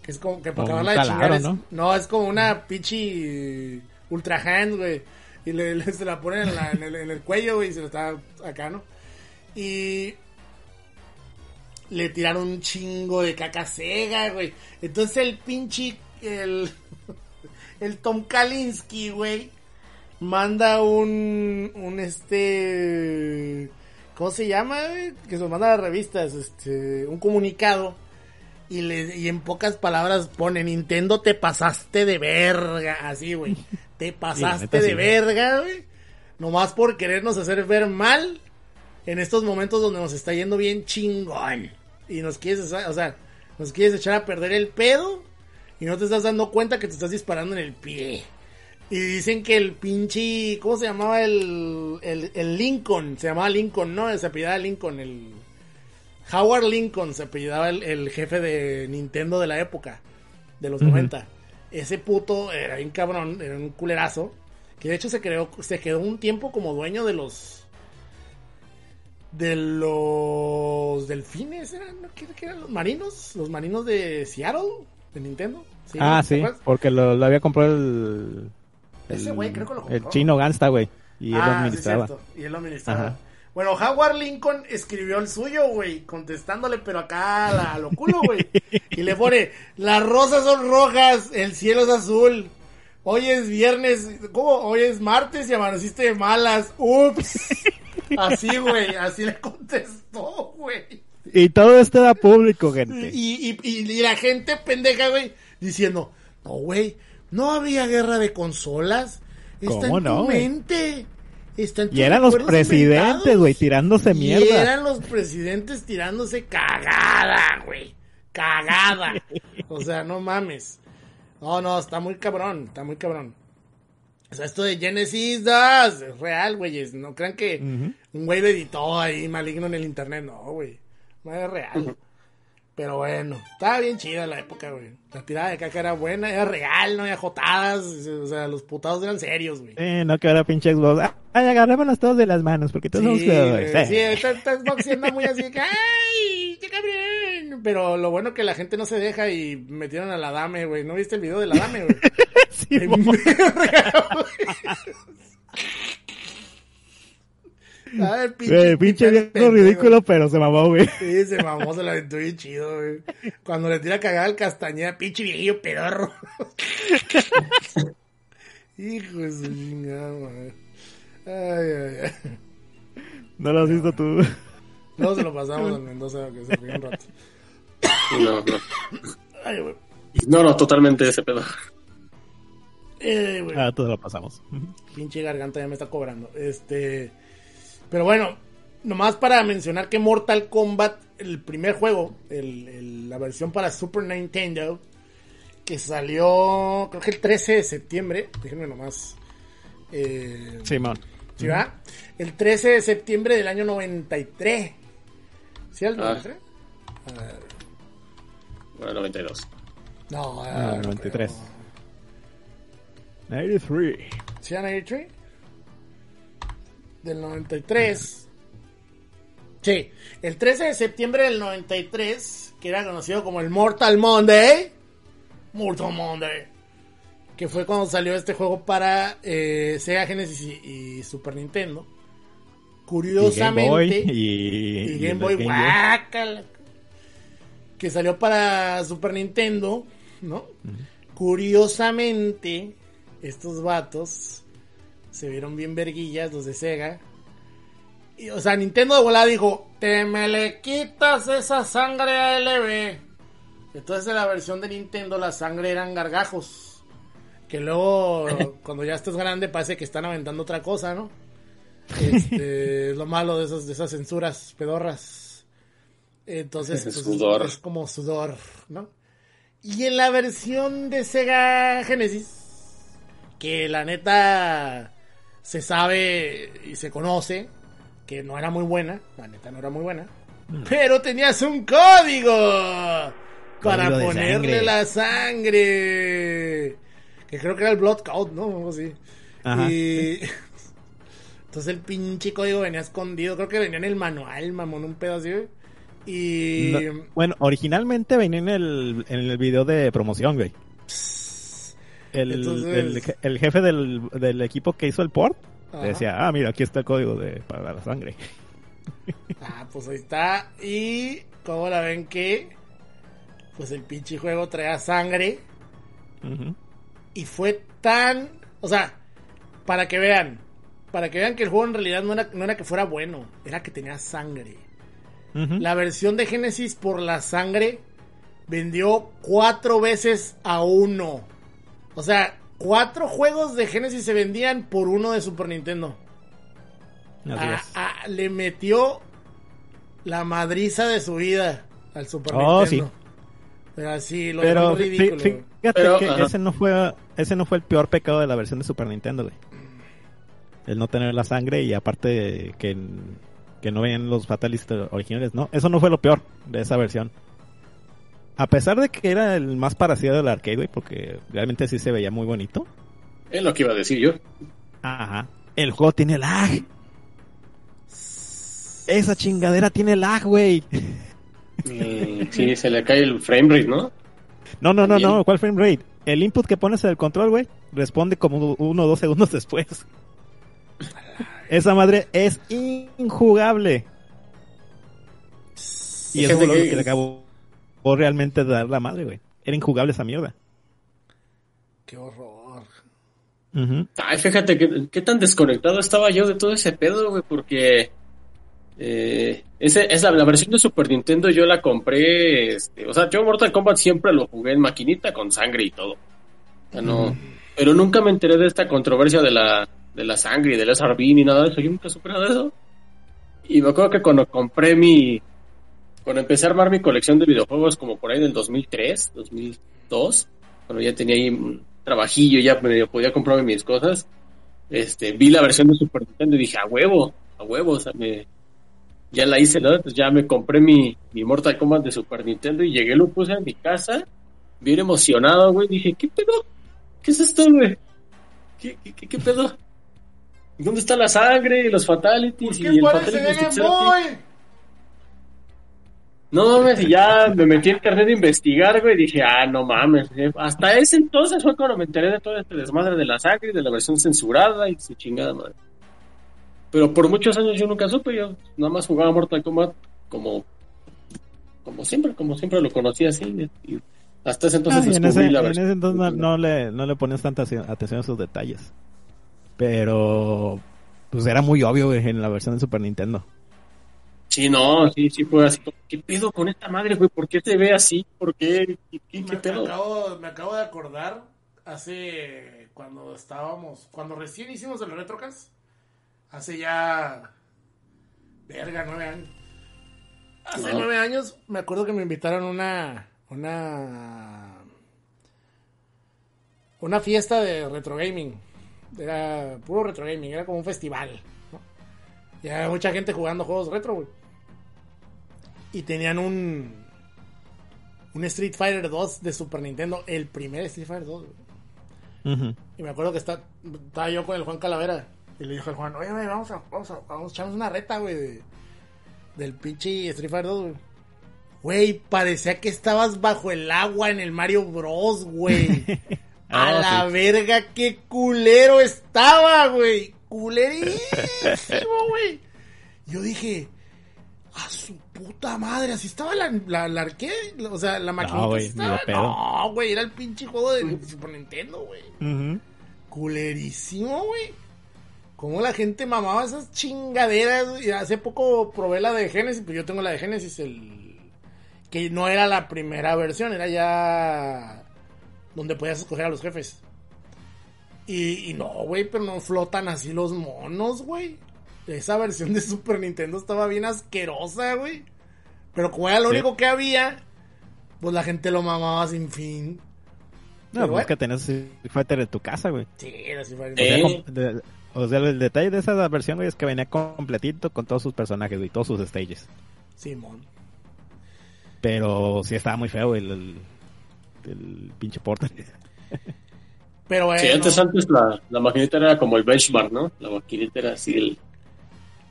Que es como que para acabarla de chingar ¿no? ¿no? es como una pichi ultra hand, güey. Y le, [laughs] se la ponen en, el, en el cuello, güey, y se lo está acá, ¿no? Y le tiraron un chingo de caca cega, güey. Entonces el pinche, el, [laughs] el Tom Kalinski, güey, manda un, un este, ¿cómo se llama? Que se lo manda a las revistas, este, un comunicado. Y, le, y en pocas palabras pone, Nintendo te pasaste de verga, así, güey. [laughs] Te pasaste de verga, güey. Nomás por querernos hacer ver mal en estos momentos donde nos está yendo bien chingón. Y nos quieres, o sea, nos quieres echar a perder el pedo. Y no te estás dando cuenta que te estás disparando en el pie. Y dicen que el pinche. ¿Cómo se llamaba el, el, Lincoln? Se llamaba Lincoln, ¿no? Se apellidaba Lincoln. El. Howard Lincoln se apellidaba el, jefe de Nintendo de la época. De los 90. Ese puto era un cabrón, era un culerazo. Que de hecho se creó, se quedó un tiempo como dueño de los de los delfines, ¿eran, ¿qué, eran los marinos? Los marinos de Seattle, de Nintendo. ah, sí, porque lo, había comprado el... Ese güey creo que lo compró. El chino Gansta, güey. Y él lo ah, administraba. y él lo administraba. Bueno, Howard Lincoln escribió el suyo, güey, contestándole, pero acá a lo culo, güey. y le pone, las rosas son rojas, el cielo es azul. Hoy es viernes, ¿cómo? Hoy es martes y amaneciste de malas. Ups. [laughs] Así, güey, así le contestó, güey. Y todo esto era público, gente. Y, y, y, la gente pendeja, güey, diciendo, no, güey, no había guerra de consolas. Está en tu mente. Está en y eran los presidentes, güey, tirándose mierda. Y eran los presidentes tirándose cagada, güey. Cagada. o sea, no mames. No, no, está muy cabrón, está muy cabrón. O sea, esto de Genesis 2 es real, güeyes. No crean que un güey lo editó ahí maligno en el internet. No, güey. No es real. Pero bueno, estaba bien chida la época, güey. La tirada de caca era buena, era real, no había jotadas. O sea, los putados eran serios, güey. Eh, no que ahora pinche Xbox. Ay, agarrémonos todos de las manos, porque todos sí, somos Sí, sí está, Xbox siendo muy así que, ¡ay! ¡Qué cabrón! Pero lo bueno que la gente no se deja y metieron a la dame, güey. ¿No viste el video de la dame, güey? [laughs] sí, [laughs] A ver, pinche, pinche viejo ridículo, pero se mamó, güey. Sí, se mamó, se la aventó bien chido, güey. Cuando le tira cagada al castañeda, pinche viejillo pedorro. [laughs] Hijo de su chingada, güey. Ay, ay, ay. ¿No lo has visto tú? No, se lo pasamos a Mendoza, que se ríe un rato. No, no. Ay, güey. No, no, totalmente ese pedo. Eh, güey. Ah, todo lo pasamos. Pinche garganta ya me está cobrando. Este. Pero bueno, nomás para mencionar que Mortal Kombat, el primer juego, el, la versión para Super Nintendo, que salió, creo que el 13 de septiembre, déjenme nomás. Eh, Simón. ¿Sí va? El 13 de septiembre del año 93. ¿Sí el 93? Ah. A ver. Bueno, 92. No, ah, 93. 93. ¿Sí, 93? Del 93. Sí, el 13 de septiembre del 93, que era conocido como el Mortal Monday. Mortal Monday. Que fue cuando salió este juego para eh, Sega Genesis y, Super Nintendo. Curiosamente. Y Game Boy. Que salió para Super Nintendo, ¿no? Curiosamente, estos vatos se vieron bien verguillas los de Sega. Y, o sea, Nintendo de volada dijo, te me le quitas esa sangre a LB. Entonces en la versión de Nintendo la sangre eran gargajos. Que luego, [laughs] cuando ya estás grande, parece que están aventando otra cosa, ¿no? Este, [laughs] es lo malo de, esos, de esas censuras pedorras. Entonces, pues, es como sudor, ¿no? Y en la versión de Sega Genesis, que la neta se sabe y se conoce que no era muy buena, la neta no era muy buena, Mm. pero tenías un código para Código ponerle sangre. la sangre, que creo que era el Blood Code, ¿no? Algo así. Ajá. Y [laughs] entonces el pinche código venía escondido, creo que venía en el manual, mamón, un pedo así, güey. Y No, bueno, originalmente venía en el, en el video de promoción, güey. El, Entonces- el je- el jefe del, del equipo que hizo el port Ajá. decía, ah, mira, aquí está el código de, para la sangre. [laughs] Ah, pues ahí está. Y como la ven que, pues el pinche juego traía sangre. Y fue tan, o sea, para que vean, para que vean que el juego en realidad no era, no era que fuera bueno, era que tenía sangre. La versión de Genesis por la sangre vendió cuatro veces a uno. O sea, cuatro juegos de Genesis se vendían por uno de Super Nintendo. Ah, ah, le metió la madriza de su vida al Super Oh, Nintendo. Pero así, lo Pero ridículo. fí- fíjate Pero, que ese no fue ese no fue el peor pecado de la versión de Super Nintendo, güey. El no tener la sangre y aparte que, que no venían los Fatalist originales, no, eso no fue lo peor de esa versión. A pesar de que era el más parecido del arcade, güey, porque realmente sí se veía muy bonito. Es lo que iba a decir yo. Ajá. El juego tiene lag. Esa chingadera tiene lag, güey. Y sí, se le cae el frame rate, ¿no? No, no, no, También. no. ¿Cuál frame rate? El input que pones en el control, güey, responde como uno o dos segundos después. Esa madre es injugable. Y fue lo que- que le acabó realmente de dar la madre, güey. Era injugable esa mierda. Qué horror. Ay, fíjate que- qué tan desconectado estaba yo de todo ese pedo, güey, porque eh, ese, es la, la versión de Super Nintendo yo la compré, este, o sea, yo Mortal Kombat siempre lo jugué en maquinita con sangre y todo. O sea, no, pero nunca me enteré de esta controversia de la, de la sangre y del SRB ni nada de eso, yo nunca supe nada de eso. Y me acuerdo que cuando compré mi, cuando empecé a armar mi colección de videojuegos como por ahí del 2003, 2002, cuando ya tenía ahí un trabajillo, ya medio podía comprarme mis cosas, este, vi la versión de Super Nintendo y dije, a huevo, a huevo, o sea, me, ya la hice, ¿no? Entonces ya me compré mi, mi Mortal Kombat de Super Nintendo y llegué, lo puse en mi casa, bien emocionado, güey, dije, ¿qué pedo? ¿Qué es esto, güey? ¿Qué, qué, qué, qué pedo? ¿Dónde está la sangre y los fatalities ¿Por y qué el parece fatality Game? Boy? No mames, y ya me metí en internet a investigar, güey, y dije, ah, no mames. eh, Hasta ese entonces fue cuando me enteré de todo este desmadre de la sangre y de la versión censurada y su chingada madre. Pero por muchos años yo nunca supe, yo nada más jugaba Mortal Kombat como, como siempre, como siempre lo conocía así. Y hasta ese entonces Ah, en, ese, la en versión. ese entonces no, no le, no le pones tanta atención atención a esos detalles. Pero, pues era muy obvio güey, en la versión de Super Nintendo. Sí, no, sí, sí fue así. ¿Qué pedo con esta madre, güey? ¿Por qué se ve así? ¿Por qué? ¿Qué, qué, qué Me, acabo, me acabo de acordar hace cuando estábamos, cuando recién hicimos el Retrocast, hace ya, verga, nueve años. Hace nueve años me acuerdo que me invitaron a una, una, una fiesta de retro gaming. Era puro retro gaming, era como un festival. ¿no? Y había mucha gente jugando juegos retro, güey. Y tenían un, un Street Fighter 2 de Super Nintendo, el primer Street Fighter 2. güey. Ujú. Y me acuerdo que está, estaba yo con el Juan Calavera. Y le dije al Juan, oye, güey, vamos a, vamos a, vamos a echarnos una reta, güey, de- del pinche Street Fighter 2, güey. Güey, parecía que estabas bajo el agua en el Mario Bros, güey. [laughs] a Ah, la verga, qué culero estaba, güey. Culerísimo, güey. Yo dije, a su puta madre, así estaba la, la, la arcade, o sea, la maquinita. güey, así ni de estaba. pedo. No, güey, era el pinche juego de Super Nintendo, güey. Culerísimo, güey. Cómo la gente mamaba esas chingaderas. Y hace poco probé la de Genesis, pues yo tengo la de Genesis, el que no era la primera versión, era ya donde podías escoger a los jefes. Y, y no, güey, pero no flotan así los monos, güey. Esa versión de Super Nintendo estaba bien asquerosa, güey. Pero como era lo Sí. único que había, pues la gente lo mamaba sin fin. No, Pero pues bueno. que tenés Street Fighter en tu casa, güey. Sí, era Street Fighter. O sea, Eh. de- O sea, el detalle de esa versión, güey, es que venía completito con todos sus personajes y todos sus stages. Simón. Pero sí estaba muy feo el, el, el pinche portal. [laughs] Pero bueno. Sí, antes, antes la, la maquinita era como el benchmark, ¿no? La maquinita era así el,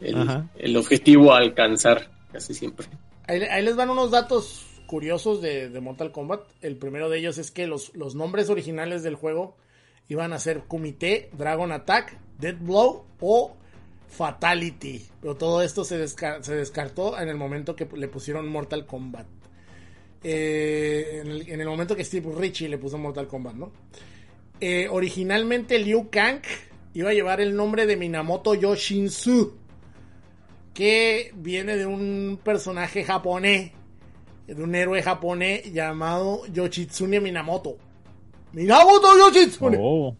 el, objetivo a alcanzar casi siempre. Ahí, ahí les van unos datos curiosos de, de Mortal Kombat. El primero de ellos es que los, los nombres originales del juego iban a ser Kumite, Dragon Attack, Dead Blow o Fatality. Pero todo esto se, desca- se descartó en el momento que le pusieron Mortal Kombat. Eh, en, el, en el momento que Steve Ritchie le puso Mortal Kombat, ¿no? Eh, originalmente Liu Kang iba a llevar el nombre de Minamoto Yoshinsu que viene de un personaje japonés, de un héroe japonés llamado Yoshitsune Minamoto. Minamoto Yoshitsune. Oh.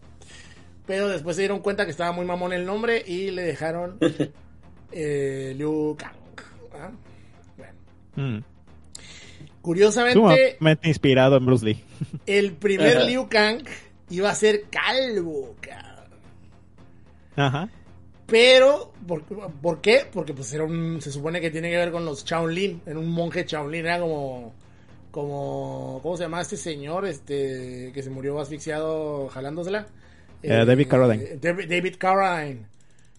Pero después se dieron cuenta que estaba muy mamón el nombre y le dejaron [laughs] eh, Liu Kang. ¿ah? Bueno. Mm. Curiosamente, Sumamente inspirado en Bruce Lee. [laughs] el primer. Liu Kang iba a ser calvo, cabrón. Ajá. Pero, ¿por, por qué? Porque pues era un, se supone que tiene que ver con los Shaolin, era un monje Shaolin, era como, como, ¿cómo se llama este señor, este, que se murió asfixiado jalándosela? Eh, David Carradine. David, David Carradine.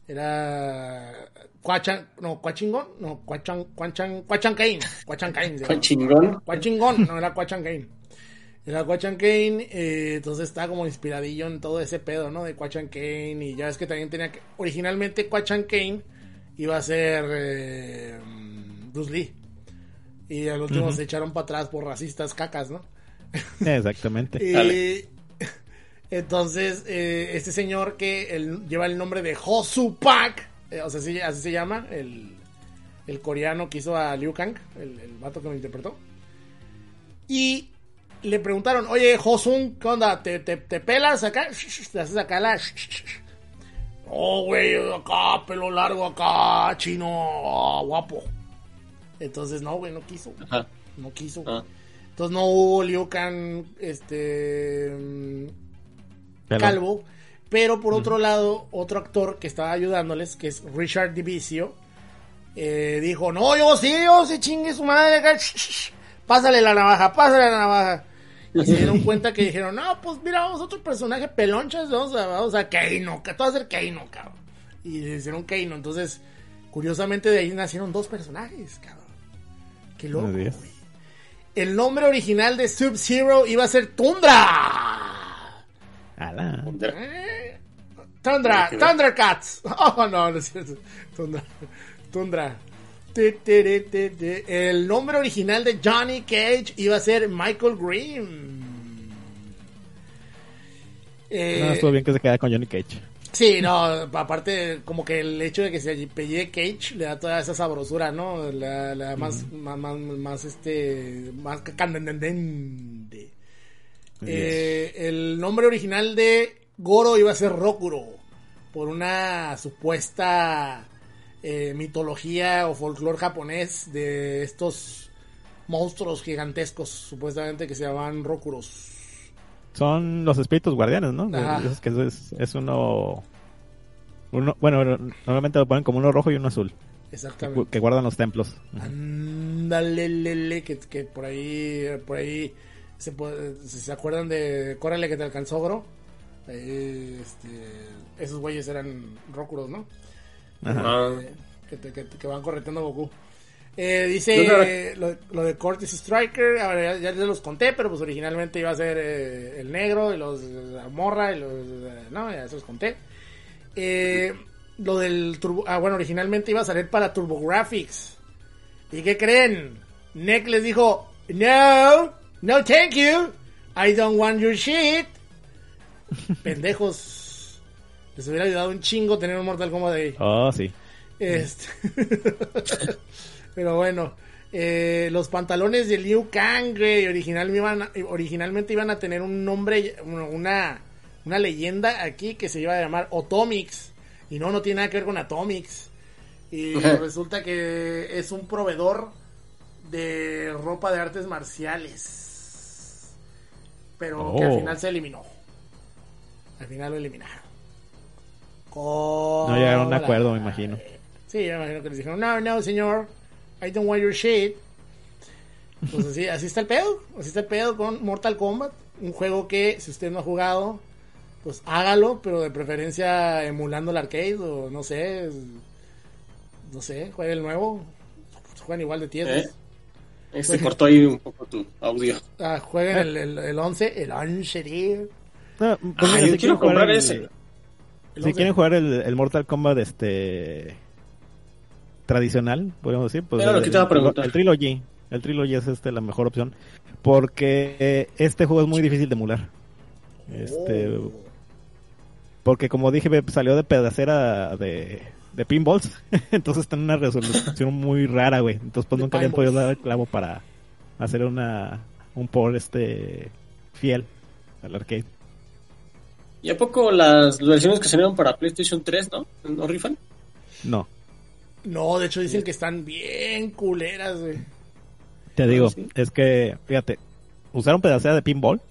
Era, Cuachan, no, Cuachingón, no, Cuachan, Cuachan, Cuachan Kane, Cuachan Kane. se Fue llama. chingón. Quachingón, no era Quachan Kane. Era Quachan Kane, eh, entonces está como inspiradillo en todo ese pedo, ¿no? De Quachan Kane, y ya es que también tenía que. Originalmente Quachan Kane iba a ser eh, Bruce Lee. Y al último se echaron para atrás por racistas cacas, ¿no? [laughs] Exactamente. Y Dale. [laughs] entonces, eh, este señor que lleva el nombre de Hosu Pak, eh, o sea, así, así se llama, el, el coreano que hizo a Liu Kang, el, el vato que lo interpretó. Y le preguntaron, oye, Hosun, ¿qué onda? ¿Te, te, te pelas acá? ¿Te haces acá la...? Oh, güey, acá, pelo largo acá, chino, ah, guapo. Entonces, no, güey, no quiso. Ajá. No quiso. Ah. Entonces no hubo Liu Kang, este... Pero- calvo. Pero por otro lado, otro actor que estaba ayudándoles, que es Richard Divicio, eh, dijo, no, yo sí, yo sí chingue su madre acá. sh, sh, sh, Pásale la navaja, pásale la navaja. Y se dieron [laughs] cuenta que dijeron, no, pues mira, vamos a otro personaje pelonchas, vamos a, vamos a Keino, que todo va a ser Keino, cabrón. Y le hicieron Keino, entonces, curiosamente de ahí nacieron dos personajes, cabrón. Qué loco, güey. El nombre original de Sub-Zero iba a ser Tundra. Ala. Eh, Tundra, Thundercats. [laughs] Oh, no, no es cierto. Tundra. Tundra. El nombre original de Johnny Cage iba a ser Michael Green. Eh, No, estuvo bien que se quedara con Johnny Cage. Sí, no, [laughs] aparte como que el hecho de que se apellide Cage le da toda esa sabrosura, ¿no? La, la más, más, más, más, este, más candente. Eh, el nombre original de Goro iba a ser Rokuro, por una supuesta eh, mitología o folclore japonés de estos monstruos gigantescos, supuestamente que se llamaban Rokuros. Son los espíritus guardianes, ¿no? Es que es, es uno, uno... Bueno, normalmente lo ponen como uno rojo y uno azul. Que, Exactamente. que guardan los templos. Ándale, lele, que, que por ahí, por ahí, se, puede- si se acuerdan de Córrele que te alcanzó, Goro. Ahí, este, esos güeyes eran Rokuros, ¿no? Que, te- que, que van correteando a Goku. Eh, dice No, no. eh, lo, lo de Cortis Striker, ya, ya los conté, pero pues originalmente iba a ser eh, el negro y los la morra y los eh, no, ya se los conté. Eh, lo del turbo, ah bueno, originalmente iba a salir para TurboGrafx. ¿Y qué creen? Nick les dijo, "No, no thank you. I don't want your shit." [laughs] Pendejos. Les hubiera ayudado un chingo tener un Mortal Kombat ahí. Oh, sí. Este. [laughs] Pero bueno. eh, los pantalones de Liu Kang, güey, original, iban a- originalmente iban a tener un nombre, una, una leyenda aquí que se iba a llamar Otomix. Y no, no tiene nada que ver con Atomics. Y [laughs] resulta que es un proveedor de ropa de artes marciales. pero que al Oh. final se eliminó. Al final lo eliminaron. No llegaron a un acuerdo, me imagino. Sí, me imagino que les dijeron, no, no, señor, I don't want your shit. Pues así, así está el pedo, así está el pedo con Mortal Kombat, un juego que si usted no ha jugado, pues hágalo, pero de preferencia emulando el arcade o no sé, no sé, juegue el nuevo, juegan igual de tiesos. ¿Eh? Se cortó ahí un poco tu audio. Ah, jueguen el, el, el 11, el 11, tío. No, pues Ah, yo quiero comprar el- ese. El Si 11. quieren jugar el, el Mortal Kombat este tradicional, podríamos decir, pues el, preguntar. el Trilogy, el Trilogy es este la mejor opción porque eh, este juego es muy difícil de emular. Este, Oh. porque como dije, salió de pedacera de, de pinballs, [laughs] entonces está en una resolución muy rara, güey. Entonces pues De nunca habían podido dar el clavo para hacer una un por este fiel al arcade. ¿Y a poco las versiones que salieron para PlayStation 3, no? ¿No rifan? No, No, de hecho dicen que están bien culeras, güey. Te digo, sí. es que, fíjate, usaron pedacera de pinball.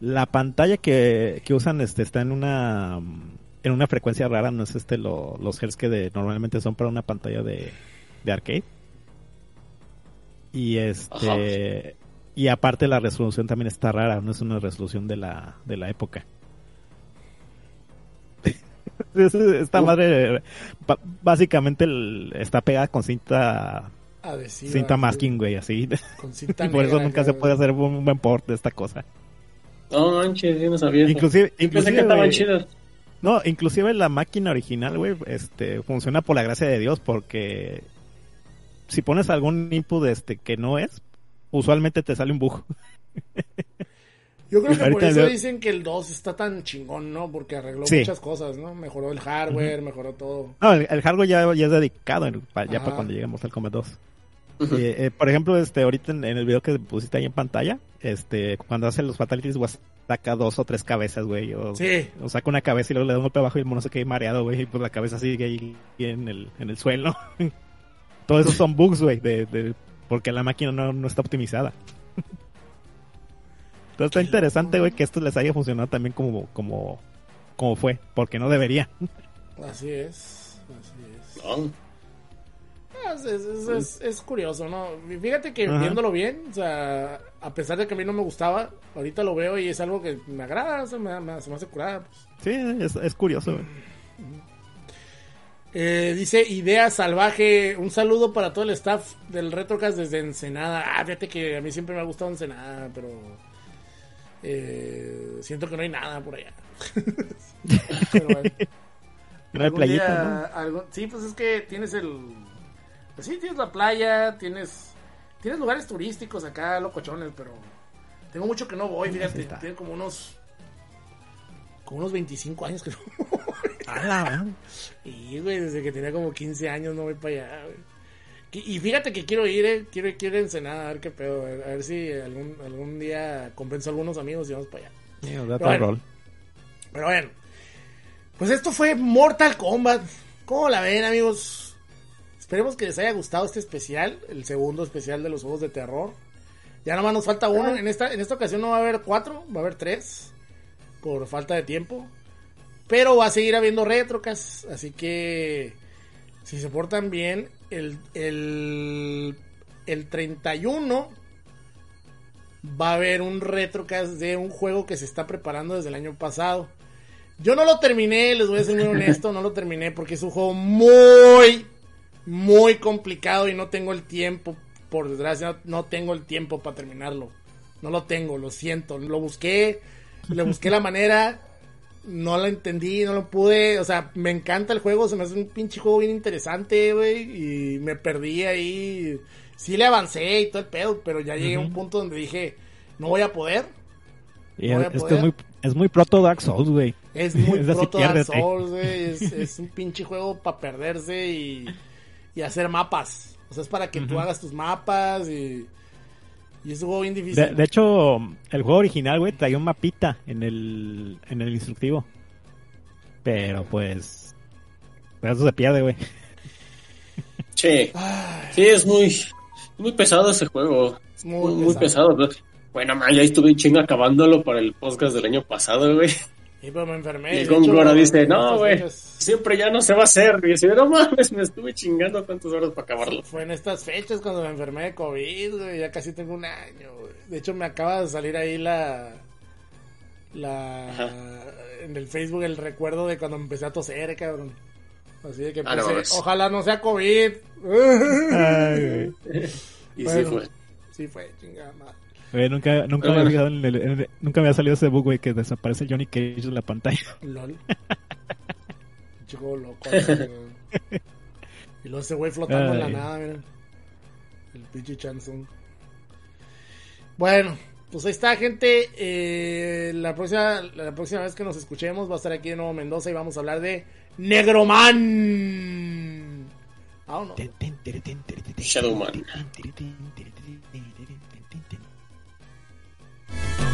La pantalla que, que usan este, está en una en una frecuencia rara, no es este lo- los hertz que de, normalmente son para una pantalla de, de arcade. Y este y aparte la resolución también está rara, no es una resolución de la, de la época. [laughs] Es- Esta madre básicamente está pegada con cinta Adhesiva, cinta masking, güey, así. Con [laughs] cinta Y por eso negra, nunca acá, se puede hacer un buen port de esta cosa. No, manches, yo no sabía. eso. Inclusive, Yo pensé inclusive, que estaban chidas. no, inclusive la máquina original, güey, este, funciona por la gracia de Dios porque si pones algún input este que no es, usualmente te sale un bug. [laughs] Yo creo que por eso dicen que el 2 está tan chingón, ¿no? Porque arregló Sí. muchas cosas, ¿no? Mejoró el hardware, mejoró todo. No, el, el hardware ya, ya es dedicado en- pa- ya para cuando llegue Mortal Kombat 2. Ujú. Eh, eh, por ejemplo, este, ahorita en, en el video que pusiste ahí en pantalla, este, cuando hace los fatalities, güey, saca dos o tres cabezas, güey. O, Sí. o saca una cabeza y luego le da un golpe abajo y el mono se queda mareado, güey, y pues la cabeza sigue ahí en el, en el suelo. [laughs] Todo eso son bugs, güey, de, de, porque la máquina no, no está optimizada. Entonces está interesante, güey, que esto les haya funcionado también como, como, como fue, porque no debería. Así es. Así es. No. Ah, Es, es- es- es- es curioso, ¿no? Fíjate que Ajá. viéndolo bien, o sea, a pesar de que a mí no me gustaba, ahorita lo veo y es algo que me agrada, o sea, me, me- se me hace curada. pues. Sí, es, es curioso, güey. Eh, dice Idea Salvaje, un saludo para todo el staff del Retrocast desde Ensenada. Ah, fíjate que a mí siempre me ha gustado Ensenada, pero eh, siento que no hay nada por allá. [laughs] Pero bueno. No hay Algún playita, día- algún- sí, pues es que tienes el. Pues sí, tienes la playa, tienes. Tienes lugares turísticos acá, locochones, pero. Tengo mucho que no voy, fíjate. Tengo como unos. Como unos 25 años que no voy. Y, [laughs] güey, desde que tenía como 15 años no voy para allá, güey. Y y fíjate que quiero ir, eh. Quiero, quiero ir a Ensenada, a ver qué pedo. A ver, a ver si algún, algún día compenso a algunos amigos y vamos para allá. Da Pero tal bueno. rol. Pero bueno, pues esto fue Mortal Kombat. ¿Cómo la ven, amigos? Esperemos que les haya gustado este especial, el segundo especial de los juegos de terror. Ya nomás nos falta uno. En esta, en esta ocasión no va a haber cuatro, va a haber tres. Por falta de tiempo. Pero va a seguir habiendo retrocas. Así que si se portan bien, el, el, el 31 va a haber un retrocast de un juego que se está preparando desde el año pasado. Yo no lo terminé, les voy a ser muy honesto, no lo terminé porque es un juego muy, muy complicado y no tengo el tiempo, por desgracia, no, tengo el tiempo para terminarlo. No lo tengo, lo siento. Lo busqué, le busqué la manera, no la entendí, no lo pude. O sea, me encanta el juego, se me hace un pinche juego bien interesante, güey. Y me perdí ahí. Sí le avancé y todo el pedo, pero ya llegué a un punto donde dije, no voy a poder. Y No voy a es, que poder. es muy, es muy proto Dark Souls, güey. Es [laughs] muy Es proto Dark. Souls, güey. Es, [laughs] es un pinche juego para perderse y, y hacer mapas. O sea, es para que tú Ujú. hagas tus mapas y, y es un juego bien difícil. De, de hecho, el juego original, güey, traía un mapita en el, en el instructivo. Pero pues. Eso se pierde, güey. [laughs] Sí. Ay, Sí, es muy, muy pesado ese juego. es muy, Muy, muy pesado. pero Bueno, man, ya estuve chinga acabándolo para el podcast del año pasado, güey. Y pues me enfermé. Y el ahora dice, no, güey, fechas- siempre ya no se va a hacer. Y dice, no mames, me estuve chingando tantas horas para acabarlo. Fue en estas fechas cuando me enfermé de COVID, güey. Ya casi tengo un año, güey. De hecho, me acaba de salir ahí la. La. Ajá. En el Facebook el recuerdo de cuando empecé a toser, cabrón. Así de que Ah, puse, ojalá no sea COVID. Ay. [laughs] Y sí fue. sí fue, chingada madre. Nunca, nunca, me había bueno. fijado en el- en el- nunca me había salido ese bug, güey, que desaparece Johnny Cage de la pantalla. LOL. Chico loco. y luego ese güey flotando en la nada, miren. El pinche Chansung. Bueno, pues ahí está, gente. Eh, la, próxima, la próxima vez que nos escuchemos va a estar aquí de nuevo Mendoza y vamos a hablar de Negroman. Ah, no. Shadowman. Thank you.